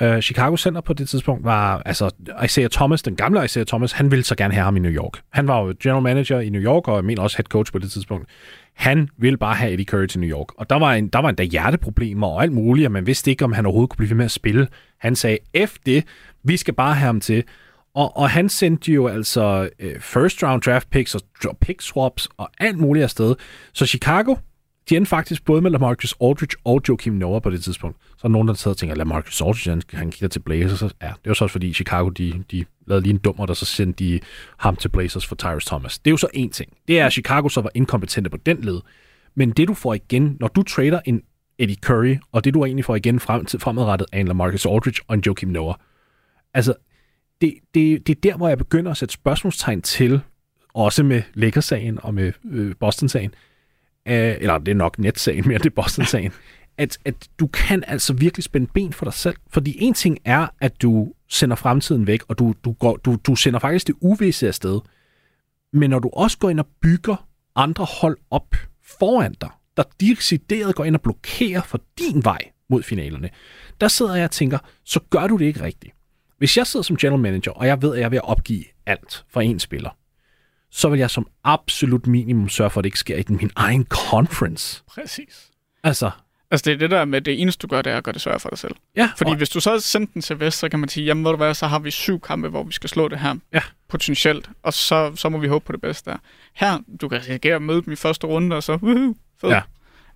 Øh, Chicago Center på det tidspunkt var, altså Isaiah Thomas, den gamle Isaiah Thomas, han ville så gerne have ham i New York. Han var jo general manager i New York, og jeg mener også head coach på det tidspunkt. Han ville bare have Eddie Curry til New York. Og der var, en, der var endda hjerteproblemer og alt muligt, og man vidste ikke, om han overhovedet kunne blive ved med at spille. Han sagde, F det, vi skal bare have ham til. Og, og han sendte jo altså uh, first round draft picks og pick swaps og alt muligt afsted. Så Chicago, de endte faktisk både med Lamarcus Aldridge og Joakim Noah på det tidspunkt. Så er nogen, der sidder og tænker, Lamarcus Aldridge, han, han kigger til Blazers. Så, ja, det var så også fordi Chicago, de, de lavede lige en dummer, der så sendte de ham til Blazers for Tyrus Thomas. Det er jo så en ting. Det er, at Chicago så var inkompetente på den led. Men det du får igen, når du trader en Eddie Curry, og det du egentlig får igen frem til fremadrettet af en Lamarcus Aldridge og en Joakim Noah. Altså, det, det, det er der, hvor jeg begynder at sætte spørgsmålstegn til, også med Lakers-sagen og med øh, Boston-sagen, øh, eller det er nok net-sagen mere, det er Boston-sagen, at, at du kan altså virkelig spænde ben for dig selv. Fordi en ting er, at du sender fremtiden væk, og du, du, går, du, du sender faktisk det uvisse afsted. Men når du også går ind og bygger andre hold op foran dig, der decideret går ind og blokerer for din vej mod finalerne, der sidder jeg og tænker, så gør du det ikke rigtigt. Hvis jeg sidder som general manager, og jeg ved, at jeg er ved at opgive alt for en spiller, så vil jeg som absolut minimum sørge for, at det ikke sker i min egen conference. Præcis. Altså, Altså det er det der med, det eneste du gør, det er at gøre det svært for dig selv. Ja, Fordi og... hvis du så har sendt den til Vest, så kan man sige, jamen hvor du være, så har vi syv kampe, hvor vi skal slå det her ja. potentielt, og så, så må vi håbe på det bedste der. Her, du kan risikere at møde dem i første runde, og så, woohoo, fed. Ja.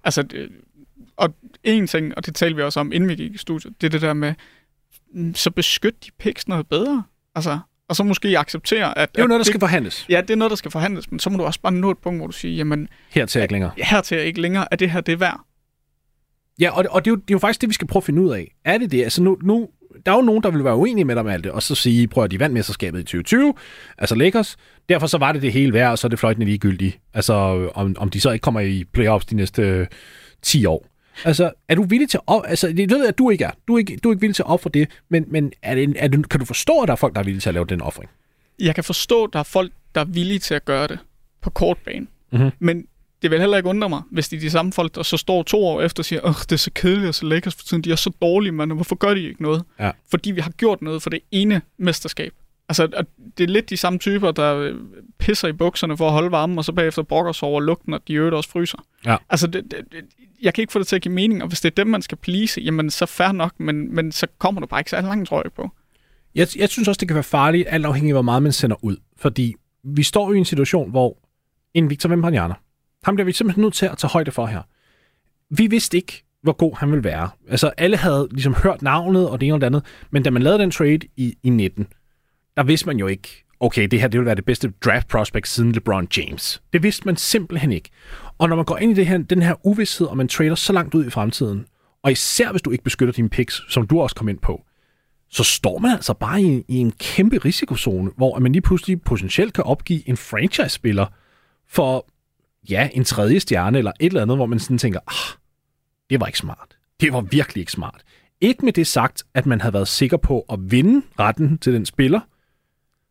Altså, det, og en ting, og det talte vi også om, inden vi gik i studiet, det er det der med, mm, så beskyt de picks noget bedre. Altså, og så måske acceptere, at... Det er jo noget, der det, skal forhandles. Ja, det er noget, der skal forhandles, men så må du også bare nå et punkt, hvor du siger, jamen... Her til ikke længere. Her til ikke længere, er det her det værd? Ja, og, og det, er jo, det er jo faktisk det, vi skal prøve at finde ud af. Er det det? Altså nu, nu der er jo nogen, der vil være uenige med dig med alt det, og så sige, prøv at de vandt mesterskabet i 2020, altså Lakers, derfor så var det det hele værd, og så er det fløjtende ligegyldigt. Altså, om, om de så ikke kommer i playoffs de næste øh, 10 år. Altså, er du villig til at... Op, altså, det ved jeg, at du ikke er. Du er ikke, du er ikke villig til at ofre det, men, men er det, er det, kan du forstå, at der er folk, der er villige til at lave den offring? Jeg kan forstå, at der er folk, der er villige til at gøre det på kort bane. Mm-hmm. Men det vil heller ikke undre mig, hvis de er de samme folk, der så står to år efter og siger, åh, det er så kedeligt og så Lakers for tiden, de er så dårlige, men hvorfor gør de ikke noget? Ja. Fordi vi har gjort noget for det ene mesterskab. Altså, det er lidt de samme typer, der øh, pisser i bukserne for at holde varmen, og så bagefter brokker sig over lugten, og de øvrigt også fryser. Ja. Altså, det, det, jeg kan ikke få det til at give mening, og hvis det er dem, man skal please, jamen så fair nok, men, men så kommer du bare ikke så langt, tror jeg på. Jeg, jeg synes også, det kan være farligt, alt afhængig af, hvor meget man sender ud. Fordi vi står jo i en situation, hvor en Victor Wembanyama, ham bliver vi simpelthen nødt til at tage højde for her. Vi vidste ikke, hvor god han ville være. Altså, alle havde ligesom hørt navnet og det ene og det andet, men da man lavede den trade i, i 19, der vidste man jo ikke, okay, det her det vil være det bedste draft prospect siden LeBron James. Det vidste man simpelthen ikke. Og når man går ind i det her, den her uvidshed, og man trader så langt ud i fremtiden, Og især hvis du ikke beskytter dine picks, som du også kom ind på, så står man altså bare i, i en kæmpe risikozone, hvor man lige pludselig potentielt kan opgive en franchise-spiller for, ja, en tredje stjerne eller et eller andet, hvor man sådan tænker, ah, det var ikke smart. Det var virkelig ikke smart. Ikke med det sagt, at man havde været sikker på at vinde retten til den spiller,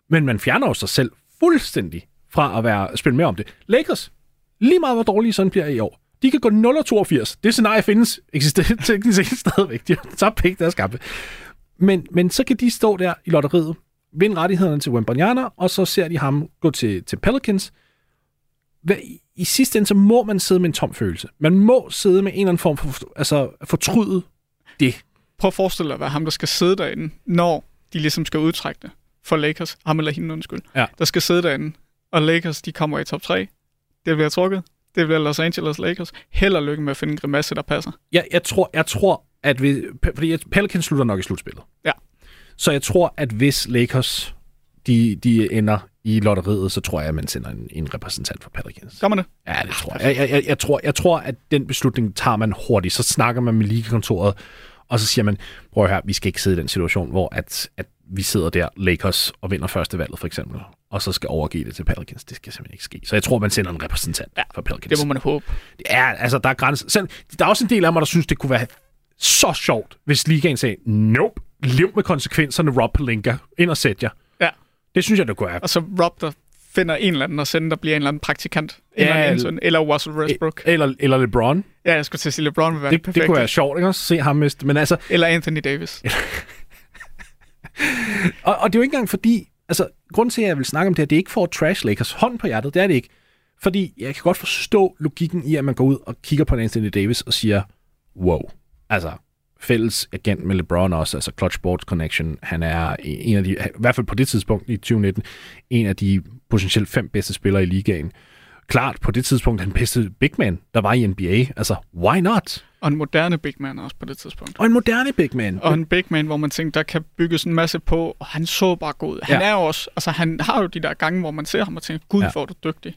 men man fjerner jo sig selv fuldstændig fra at være spille med om det. Lakers, lige meget hvor dårlige sådan bliver i år, de kan gå 0-82. Det scenarie findes eksisterer [LAUGHS] teknisk set stadigvæk. De har tabt penge deres kampe. Men, men så kan de stå der i lotteriet, vinde rettighederne til Wembanyama, og så ser de ham gå til, til Pelicans. Hvad, I sidste ende, så må man sidde med en tom følelse. Man må sidde med en eller anden form for altså, fortryde det. Prøv at forestille dig at være ham, der skal sidde derinde, når de ligesom skal udtrække det for Lakers. Ham eller hende, undskyld. Ja. Der skal sidde derinde, og Lakers, de kommer i top 3. Det bliver trukket. Det bliver Los Angeles Lakers. Held og lykke med at finde en grimasse, der passer. Jeg, jeg, tror, jeg tror, at vi, fordi Pelicans slutter nok i slutspillet. Ja. Så jeg tror, at hvis Lakers de, de ender i lotteriet, så tror jeg, at man sender en, en repræsentant for Pelicans. Gør man det? Ja, det tror jeg. Jeg, jeg, jeg, tror, jeg tror, at den beslutning tager man hurtigt. Så snakker man med ligekontoret, og så siger man, prøv at høre, vi skal ikke sidde i den situation, hvor at, at vi sidder der, Lakers, og vinder første valget for eksempel, og så skal overgive det til Pelicans. Det skal simpelthen ikke ske. Så jeg tror, man sender en repræsentant ja, for Pelicans. Det må man håbe. Ja, altså, der er grænser. Selv, der er også en del af mig, der synes, det kunne være så sjovt, hvis ligaen sagde, nope, lev med konsekvenserne, Rob Pelinka, ind og sæt jer. Ja. Det synes jeg, det kunne være. Og så Rob, der finder en eller anden og sender, der bliver en eller anden praktikant. Ja, eller, eller, eller Russell Westbrook. Eller, eller LeBron. Ja, jeg skulle til at sige, LeBron vil være Det, perfekt. det kunne være sjovt, ikke også? Se ham miste. Men altså, Eller Anthony Davis. [LAUGHS] [LAUGHS] og, og det er jo ikke engang fordi, altså, grunden til, at jeg vil snakke om det her, det er ikke for at trash Lakers hånd på hjertet, det er det ikke. Fordi jeg kan godt forstå logikken i, at man går ud og kigger på Anthony Davis og siger, wow, altså, fælles agent med LeBron også, altså Clutch Sports Connection, han er en af de, i hvert fald på det tidspunkt i 2019, en af de potentielt fem bedste spillere i ligaen. Klart, på det tidspunkt den bedste big man, der var i NBA. Altså, why not? Og en moderne big man også på det tidspunkt. Og en moderne big man. Og en big man, hvor man tænker, der kan bygges en masse på, og han så bare god. Han Ja. er også, altså han har jo de der gange, hvor man ser ham og tænker, gud, Ja. hvor er du dygtig.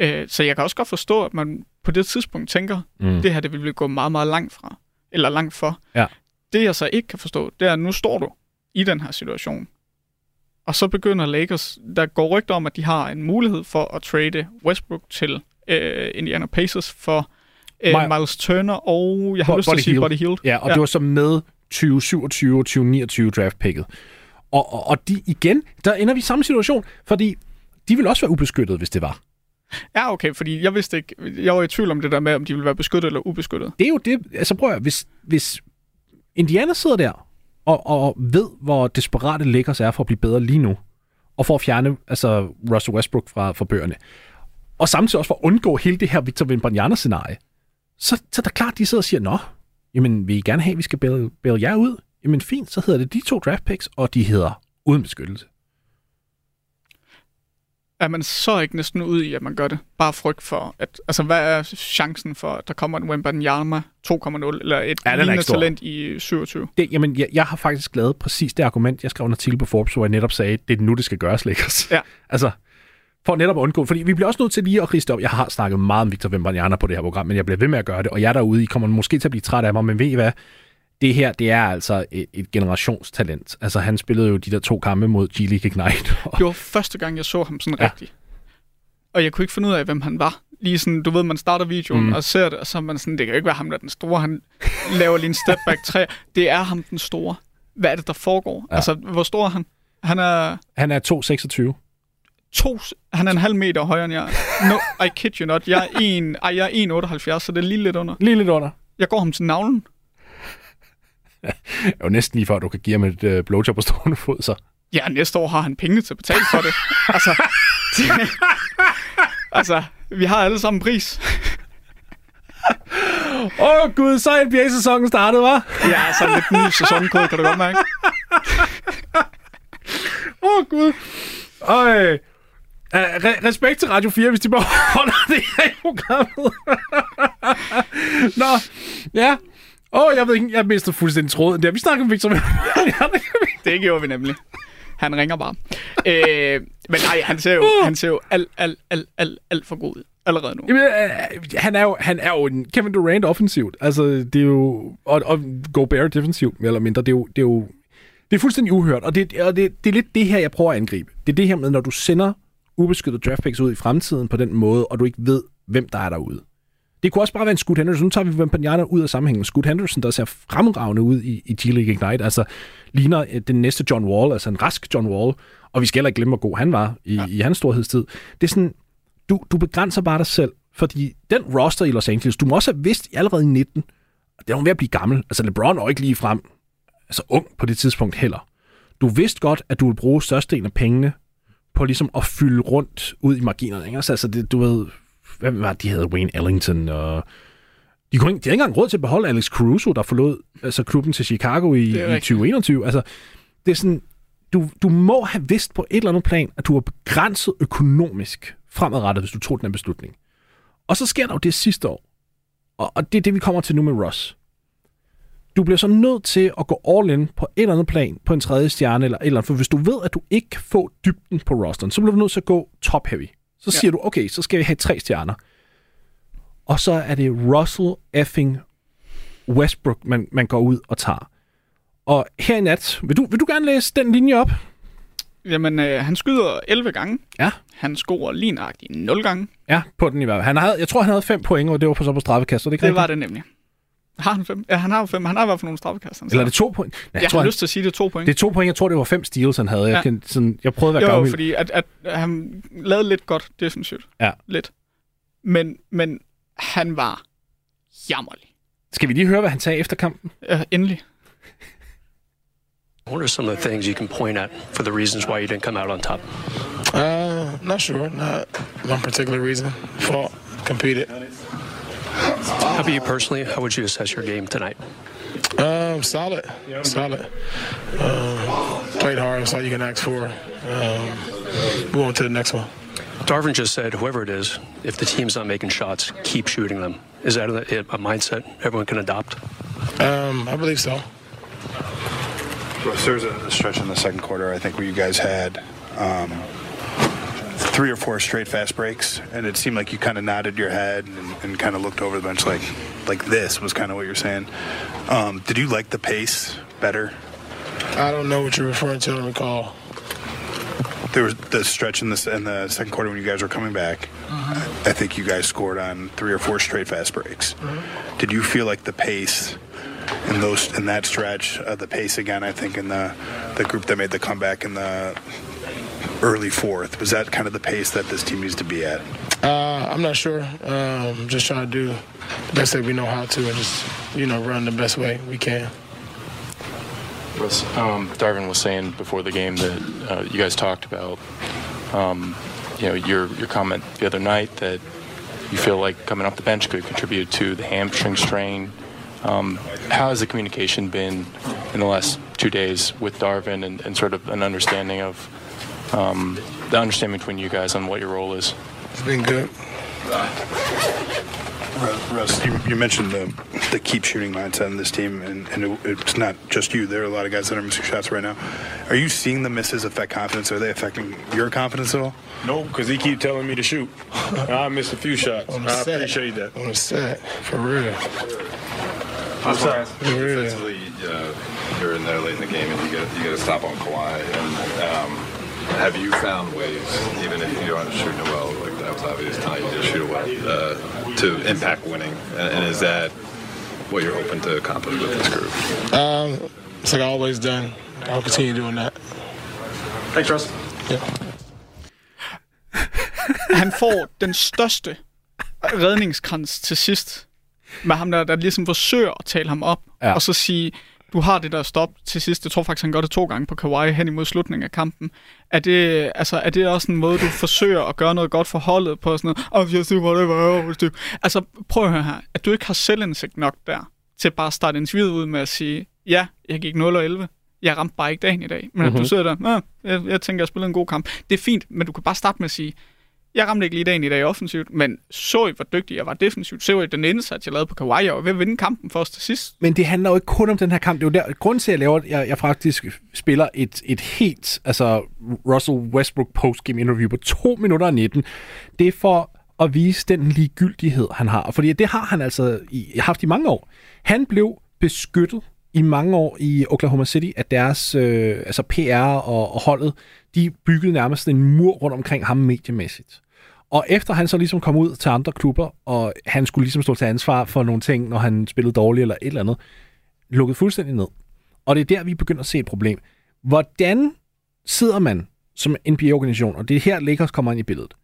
Øh, så jeg kan også godt forstå, at man på det tidspunkt tænker, Mm. det her, det vil vi gå meget, meget langt fra. Eller langt for. Ja. Det jeg så ikke kan forstå, det er, at nu står du i den her situation. Og så begynder Lakers, der går rygter om, at de har en mulighed for at trade Westbrook til øh, Indiana Pacers for øh, My- Miles Turner og, jeg har Bo- lyst til at sige. Buddy Hield. Ja, og ja. Det var så med 2027 og 2029 draftpicket. Og, og, og de, igen, der ender vi i samme situation, fordi de vil også være ubeskyttet, hvis det var. Ja, okay, fordi jeg vidste ikke, jeg var i tvivl om det der med, om de ville være beskyttet eller ubeskyttet. Det er jo det, altså prøv at, hvis, hvis Indiana sidder der og, og ved, hvor desperate Lakers er for at blive bedre lige nu, og for at fjerne altså, Russell Westbrook fra, fra bøgerne, og samtidig også for at undgå hele det her Victor Wembanyama-scenarie, så, så er det klart, de sidder og siger, nå, jamen vil I gerne have, at vi skal bail, bail jer ud? Jamen fint, så hedder det de to draft picks, og de hedder uden beskyttelse. Er man så ikke næsten ude i, at man gør det? Bare frygt for, at, altså hvad er chancen for, at der kommer en Wembanyama 2.0, eller et Ja, lignende talent i 27? Det, jamen, jeg, jeg har faktisk lavet præcis det argument, jeg skrev en artikel på Forbes, hvor jeg netop sagde, det er nu, det skal gøres, Lakers. Ja. [LAUGHS] altså, for netop at undgå, fordi vi bliver også nødt til lige at riste op. Jeg har snakket meget om Victor Wembanyama på det her program, men jeg bliver ved med at gøre det, og jeg derude, I kommer måske til at blive træt af mig, men ved I hvad? Det her, det er altså et, et generationstalent. Altså, han spillede jo de der to kampe mod G-League Ignite. Og, [LAUGHS] Det var første gang, jeg så ham sådan Ja. rigtigt. Og jeg kunne ikke finde ud af, hvem han var. Lige sådan, du ved, man starter videoen Mm. og ser det, og så er man sådan, det kan jo ikke være ham, der er den store. Han laver lige en step back 3. Det er ham, den store. Hvad er det, der foregår? Ja. Altså, hvor stor er han? Han er, han er 2,26. to, han er en halv meter højere end jeg. No, I kid you not. Jeg er, en, ej, jeg er 1,78, så det er lige lidt under. Lige lidt under. Jeg går ham til navlen. [LAUGHS] Er jo næsten lige før, du kan give ham et øh, blowjob på stående fod, så. Ja, næste år har han penge til at betale for det. altså, det, [LAUGHS] altså, vi har alle sammen en pris. Åh oh, gud, så NBA-sæsonen startet, var? Ja, så lidt ny sæsonkode, kan du godt mærke. Åh, oh, Gud. Øj. Uh, re- respekt til Radio 4, hvis de bare [LAUGHS] holder det her i programmet. Nå, ja. Åh, oh, jeg ved ikke, jeg mistede fuldstændig tråden der. Vi snakker om Victor. [LAUGHS] Det gjorde vi nemlig. Han ringer bare. Øh, men nej, han ser jo, han ser jo alt, alt, alt, alt, alt for god ud. allerede nu. Jamen, øh, han, er jo, han er jo en Kevin Durant offensivt. Altså, det er jo... Og, og Gobert defensivt, mere eller mindre. Det er jo... Det er jo det er fuldstændig uhørt, og, det, og det, det er lidt det her, jeg prøver at angribe. Det er det her med, når du sender ubeskyttet draftpicks ud i fremtiden på den måde, og du ikke ved, hvem der er derude. Det kunne også bare være en Scoot Henderson. Nu tager vi Wembanyama ud af sammenhængen. Scoot Henderson, der ser fremragende ud i, i G-League Ignite, altså ligner øh, den næste John Wall, altså en rask John Wall. Og vi skal heller ikke glemme, hvor god han var i, ja. i hans storhedstid. Det er sådan, du, du begrænser bare dig selv, fordi den roster i Los Angeles, du må også have vidst allerede i 19, det er ved at blive gammel. Altså LeBron er ikke lige frem altså ung på det tidspunkt heller. Du vidste godt, at du ville bruge størstedelen af pengene på ligesom at fylde rundt ud i marginerne. Ikke? Altså det, du ved, hvad var de havde Wayne Ellington og de, kunne ikke, de havde ikke engang råd til at beholde Alex Caruso, der forlod altså, klubben til Chicago i, i 2021. Altså, det er sådan, du, du må have vidst på et eller andet plan, at du var begrænset økonomisk fremadrettet, hvis du tog den her beslutning. Og så sker der jo det sidste år. Og, og det er det, vi kommer til nu med Ross. Du bliver så nødt til at gå all in på et eller andet plan, på en tredje stjerne eller et eller andet. For hvis du ved, at du ikke kan få dybden på rosteren, så bliver du nødt til at gå top heavy. Så siger ja. du, okay, så skal vi have tre stjerner. Og så er det Russell effing Westbrook, man, man går ud og tager. Og her i nat, vil du, vil du gerne læse den linje op? Jamen, øh, han skyder 11 gange. Ja. Han scorer lige nøjagtigt 0 gange. Ja, på den i hvert fald. Han havde, jeg tror, han havde 5 point, og det var på så på straffekast. Det, det var det nemlig. Har han fem? Ja, han har jo fem. Han har i hvert fald nogle straffekast. Eller er det to point? Nej, jeg, jeg tror, har han, lyst til at sige, det er to point. Det er to point. Jeg tror, det var fem steals, han havde. Jeg, kan, sådan, jeg prøvede at være Jo, fordi at, at, at, han lavede lidt godt defensivt. Ja. Lidt. Men, men han var jammerlig. Skal vi lige høre, hvad han sagde efter kampen? Ja, endelig. What are some of the things you can point at for the reasons why you didn't come out on top? Uh, not sure. Not one particular reason. Fought, competed. How about you personally? How would you assess your game tonight? Um, solid, solid. Um, played hard. That's all you can ask for. Um, move on to the next one. Darvin just said, whoever it is, if the team's not making shots, keep shooting them. Is that a, a mindset everyone can adopt? Um, I believe so. Russ, there was a stretch in the second quarter, I think, where you guys had um, three or four straight fast breaks, and it seemed like you kind of nodded your head and, and kind of looked over the bench like, like this was kind of what you're saying. Um, did you like the pace better? I don't know what you're referring to. I don't recall. There was the stretch in the in the second quarter when you guys were coming back. Uh-huh. I think you guys scored on three or four straight fast breaks. Uh-huh. Did you feel like the pace in those in that stretch, uh, the pace again? I think in the the group that made the comeback in the early fourth was that kind of the pace that this team needs to be at? Uh, I'm not sure. Um, just trying to do the best that we know how to, and just you know run the best way we can. Russ, um, Darvin was saying before the game that uh, you guys talked about, um, you know, your your comment the other night that you feel like coming off the bench could contribute to the hamstring strain. Um, how has the communication been in the last two days with Darvin and, and sort of an understanding of um, the understanding between you guys on what your role is? It's been good. Russ, you, you, mentioned the, the keep shooting mindset in this team, and, and it, it's not just you. There are a lot of guys that are missing shots right now. Are you seeing the misses affect confidence? Are they affecting your confidence at all? No, because he keep telling me to shoot. I missed a few shots. I set. appreciate that. On the set, for real. I'm sorry. Defensively, uh, you're in there late in the game, and you got you get a stop on Kawhi. And um, have you found ways, even if you aren't shooting well, like that was obvious tonight, you did shoot well, uh, to impact winning? And, and, is that what you're hoping to accomplish with this group? Um, it's like I always done. I'll continue doing that. Thanks, Russ. Yeah. Han får den største redningskrans til sidst med ham der, der ligesom forsøger at tale ham op, ja. og så sige, du har det der stop til sidst. Jeg tror faktisk, han gør det to gange på Kawhi hen imod slutningen af kampen. Er det, altså, er det også en måde, du forsøger at gøre noget godt for holdet på sådan noget? Oh, yes, whatever, altså, prøv at høre her. At du ikke har selvindsigt nok der, til bare at starte interviewet ud med at sige, ja, jeg gik 0 og 11. Jeg ramte bare ikke dagen i dag. Men mm-hmm. at du mhm. sidder der, jeg, jeg tænker, jeg spiller en god kamp. Det er fint, men du kan bare starte med at sige, jeg ramte ikke lige dagen i dag offensivt, men så I, hvor dygtig jeg var defensivt. Så I den indsats, jeg lavede på Kawhi, og ved at vinde kampen først til sidst. Men det handler jo ikke kun om den her kamp. Det er jo der, grund til, at jeg laver, jeg, jeg faktisk spiller et, et helt, altså Russell Westbrook postgame interview på 2 minutter og 19. Det er for at vise den ligegyldighed, han har. Fordi det har han altså i, haft i mange år. Han blev beskyttet i mange år i Oklahoma City, at deres øh, altså PR og, og holdet, de byggede nærmest en mur rundt omkring ham mediemæssigt. Og efter han så ligesom kom ud til andre klubber, og han skulle ligesom stå til ansvar for nogle ting, når han spillede dårligt eller et eller andet, lukkede fuldstændig ned. Og det er der, vi begynder at se et problem. Hvordan sidder man som NBA-organisation, og det er her, Lakers kommer ind i billedet,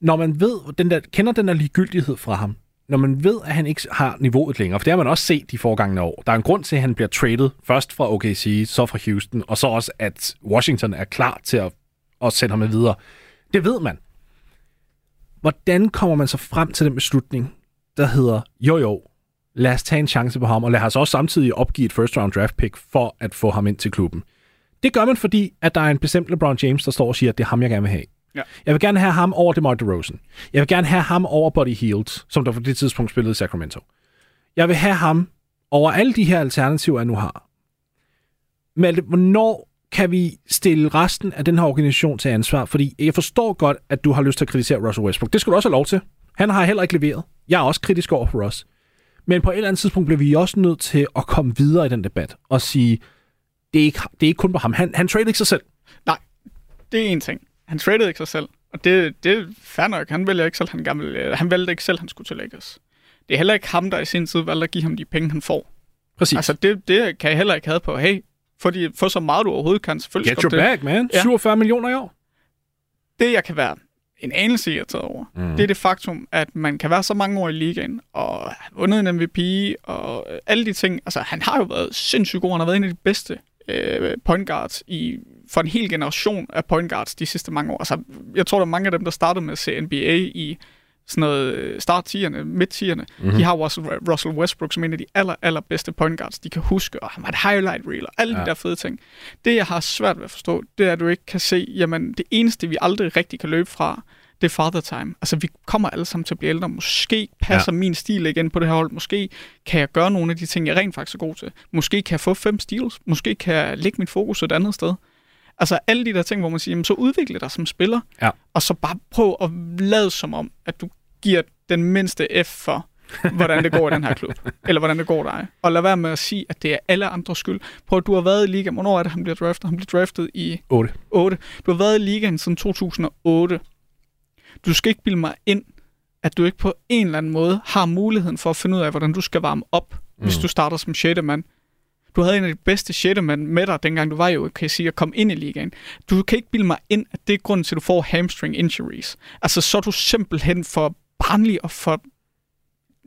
når man ved, den der, kender den der ligegyldighed fra ham, når man ved, at han ikke har niveauet længere, for det har man også set de forgangne år. Der er en grund til, at han bliver traded først fra OKC, så fra Houston, og så også, at Washington er klar til at, at sende ham med videre. Det ved man. Hvordan kommer man så frem til den beslutning, der hedder, jo jo, lad os tage en chance på ham, og lad os også samtidig opgive et first round draft pick for at få ham ind til klubben. Det gør man, fordi at der er en bestemt LeBron James, der står og siger, at det er ham, jeg gerne vil have. Ja. Jeg vil gerne have ham over DeMar DeRozan. Jeg vil gerne have ham over Buddy Hield, som der på det tidspunkt spillede i Sacramento. Jeg vil have ham over alle de her alternativer, jeg nu har. Men hvornår kan vi stille resten af den her organisation til ansvar? Fordi jeg forstår godt, at du har lyst til at kritisere Russell Westbrook. Det skal du også have lov til. Han har heller ikke leveret. Jeg er også kritisk over for Russ. Men på et eller andet tidspunkt bliver vi også nødt til at komme videre i den debat og sige, det er ikke, det er ikke kun på ham. Han, han traded ikke sig selv. Nej, det er en ting. Han traded ikke sig selv. Og det, det er fair nok. Han vælger ikke selv, han, gammel, han valgte ikke selv, han skulle til Lakers. Det er heller ikke ham, der i sin tid valgte at give ham de penge, han får. Præcis. Altså, det, det kan jeg heller ikke have på. Hey, fordi få så meget du overhovedet kan. Selvfølgelig Get your det. bag, man. Ja. 47 millioner i år. Det, jeg kan være en anelse irriteret over, mm. det er det faktum, at man kan være så mange år i ligaen, og vundet en MVP, og alle de ting. Altså, han har jo været sindssygt god. Han har været en af de bedste øh, point guards i, for en hel generation af point guards de sidste mange år. Altså, jeg tror, der er mange af dem, der startede med at se NBA i sådan noget start 10'erne, midt 10'erne. Mm-hmm. De har Russell, Russell Westbrook som en af de aller, aller bedste point guards, de kan huske, og han har et highlight reel, og alle ja. de der fede ting. Det, jeg har svært ved at forstå, det er, at du ikke kan se, jamen, det eneste, vi aldrig rigtig kan løbe fra, det er father time. Altså, vi kommer alle sammen til at blive ældre. Måske passer ja. min stil igen på det her hold. Måske kan jeg gøre nogle af de ting, jeg rent faktisk er god til. Måske kan jeg få fem steals. Måske kan jeg lægge mit fokus et andet sted. Altså alle de der ting, hvor man siger, jamen, så udvikle dig som spiller, ja. og så bare prøv at lade som om, at du giver den mindste F for, hvordan det går i den her klub, [LAUGHS] eller hvordan det går dig. Og lad være med at sige, at det er alle andres skyld. Prøv at du har været i ligaen. Hvornår er det, han bliver draftet? Han bliver draftet i 8. 8. Du har været i ligaen siden 2008. Du skal ikke bilde mig ind, at du ikke på en eller anden måde har muligheden for at finde ud af, hvordan du skal varme op, mm. hvis du starter som 6. mand. Du havde en af de bedste 6. mand med dig, dengang du var jo, kan jeg sige, at komme ind i ligaen. Du kan ikke bilde mig ind, at det er grunden til, at du får hamstring injuries. Altså, så er du simpelthen for barnlig og for...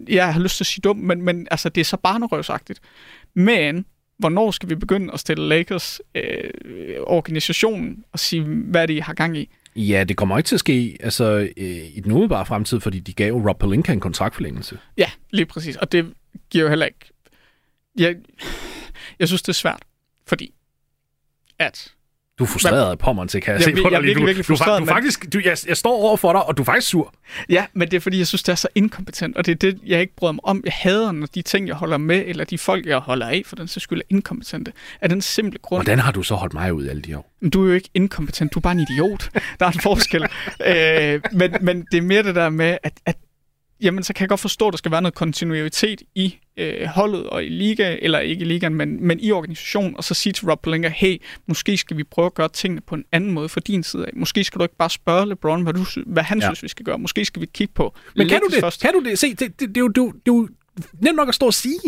Jeg har lyst til at sige dum, men, men altså, det er så barnerøvsagtigt. Men hvornår skal vi begynde at stille Lakers øh, organisationen og sige, hvad de har gang i? Ja, det kommer ikke til at ske altså, øh, i den umiddelbare fremtid, fordi de gav Rob Pelinka en kontraktforlængelse. Ja, lige præcis. Og det giver jo heller ikke... Jeg, jeg synes, det er svært, fordi at du er frustreret pommeren til, kan jeg, jeg se på dig er lige. virkelig, Du, virkelig du, frustreret, du, men- faktisk, du, jeg, jeg står over for dig, og du er faktisk sur. Ja, men det er fordi, jeg synes, det er så inkompetent, og det er det, jeg ikke bryder mig om. Jeg hader, når de ting, jeg holder med, eller de folk, jeg holder af, for den så skyld er inkompetente, af den simple grund. Hvordan har du så holdt mig ud alle de år? Men Du er jo ikke inkompetent, du er bare en idiot. Der er en forskel. [LAUGHS] øh, men, men det er mere det der med, at, at jamen, så kan jeg godt forstå, at der skal være noget kontinuitet i øh, holdet og i liga, eller ikke i ligaen, men, men i organisationen, og så sige til Rob Pelinka, hey, måske skal vi prøve at gøre tingene på en anden måde fra din side af. Måske skal du ikke bare spørge LeBron, hvad, du, hvad han Ja. synes, vi skal gøre. Måske skal vi kigge på Men kan du det? Først. Kan du det? Se, det, det, det, er jo, det, er jo- det er jo nemt nok at stå og sige.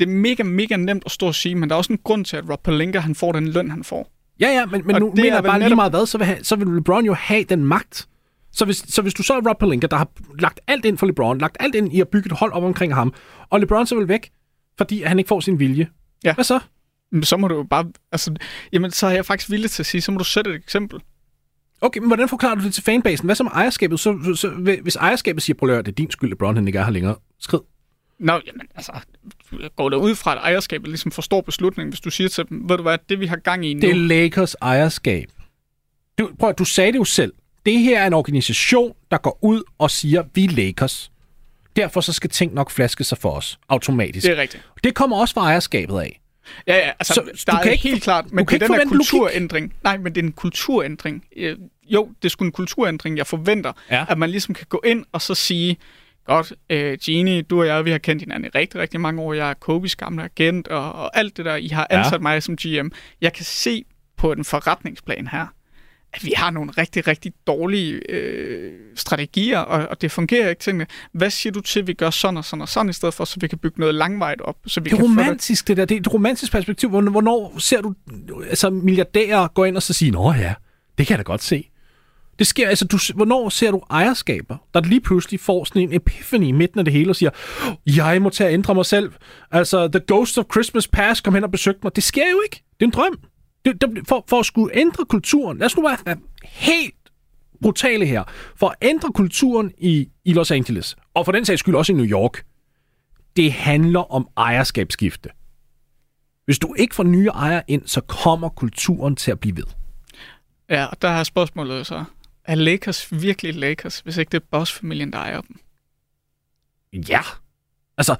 Det er mega, mega nemt at stå og sige, men der er også en grund til, at Rob Pelinka, han får den løn, han får. Ja, ja, men, men Og nu det mener er jeg bare lige netop- meget hvad, så vil, han, så vil LeBron jo have den magt. Så hvis, så hvis du så er Rob Pelinka, der har lagt alt ind for LeBron, lagt alt ind i at bygge et hold op omkring ham, og LeBron så vil væk, fordi han ikke får sin vilje. Ja. Hvad så? Så må du jo bare... Altså, jamen, så er jeg faktisk villig til at sige, så må du sætte et eksempel. Okay, men hvordan forklarer du det til fanbasen? Hvad med ejerskabet? Så, så, så, hvis ejerskabet siger, prøv det er din skyld, LeBron han ikke er her længere. Skrid. Nå, jamen altså, går der ud fra, at ejerskabet ligesom forstår beslutningen, hvis du siger til dem, ved du hvad, det vi har gang i nu... Det er Lakers ejerskab. Du, prøv at, du sagde det jo selv. Det her er en organisation, der går ud og siger, vi er Lakers. Derfor så skal ting nok flaske sig for os automatisk. Det er rigtigt. Det kommer også fra ejerskabet af. Ja, ja, altså, Så så, du der kan er ikke helt klart, men det er den her forvente logik. kulturændring. Nej, men det er en kulturændring. Øh, Jo, det er sgu en kulturændring, jeg forventer, Ja. at man ligesom kan gå ind og så sige, godt, øh, Genie, du og jeg, vi har kendt hinanden i rigtig, rigtig mange år. Jeg er Kobis gamle agent, og, og alt det der, I har Ja. ansat mig som GM. Jeg kan se på en forretningsplan her, at vi har nogle rigtig, rigtig dårlige øh, strategier, og, og det fungerer ikke tingene. Hvad siger du til, at vi gør sådan og sådan og sådan, i stedet for, så vi kan bygge noget langvejt op? Så vi Det er kan romantisk, det der. Det er et romantisk perspektiv. Hvornår, ser du altså, milliardærer gå ind og så sige, Nå ja, det kan jeg da godt se. Det sker, altså, du, hvornår ser du ejerskaber, der lige pludselig får sådan en epiphany i midten af det hele og siger, jeg må til at ændre mig selv. Altså, the ghost of Christmas past kom hen og besøgte mig. Det sker jo ikke. Det er en drøm. Det, det, for, for at skulle ændre kulturen, lad os nu være helt brutale her, for at ændre kulturen i, i Los Angeles, og for den sags skyld også i New York, det handler om ejerskabsskifte. Hvis du ikke får nye ejere ind, så kommer kulturen til at blive ved. Ja, og der er spørgsmålet så, er Lakers virkelig Lakers, hvis ikke det er bossfamilien, der ejer dem? Ja. Altså,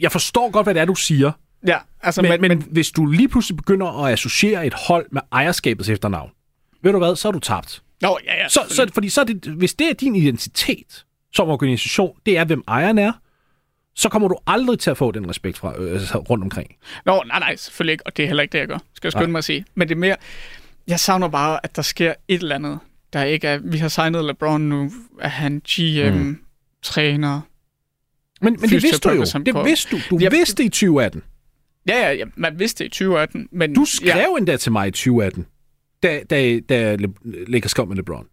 jeg forstår godt, hvad det er, du siger. Ja, altså, Men, men, men, hvis du lige pludselig begynder at associere et hold med ejerskabets efternavn, ved du hvad, så er du tabt. Nå, ja, ja. Så, så, fordi så er det, hvis det er din identitet som organisation, det er, hvem ejeren er, så kommer du aldrig til at få den respekt fra, øh, altså, rundt omkring. Nå, nej, nej, selvfølgelig ikke, og det er heller ikke det, jeg gør. Skal jeg skynde Nej. mig at sige. Men det er mere, jeg savner bare, at der sker et eller andet, der ikke er, vi har signet LeBron nu, at han GM, mm. træner. Men, men det vidste du jo. Det vidste du. Du Ja, vidste i 2018. Ja, ja, ja, man vidste det i 2018, men... Du skrev ja, endda til mig i 2018, da, da, da Lakers kom med LeBron.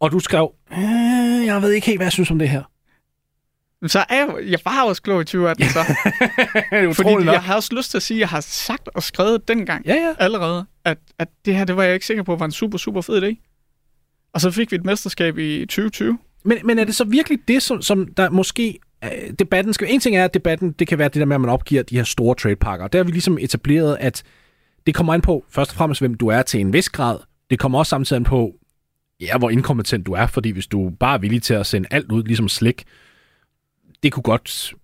Og du skrev, øh, jeg ved ikke helt, hvad jeg synes om det her. Så er jeg, jeg var også klog i 2018, så. [LAUGHS] det Fordi nok. jeg har også lyst til at sige, at jeg har sagt og skrevet dengang ja, ja. allerede, at, at det her, det var jeg ikke sikker på, var en super, super fed idé. Og så fik vi et mesterskab i 2020. Men, men er det så virkelig det, som, som der måske... Øh, debatten skal... En ting er, at debatten, det kan være det der med, at man opgiver de her store tradepakker. Der har vi ligesom etableret, at det kommer an på, først og fremmest, hvem du er til en vis grad. Det kommer også samtidig an på, ja, hvor inkompetent du er, fordi hvis du bare er villig til at sende alt ud, ligesom slik, det kunne godt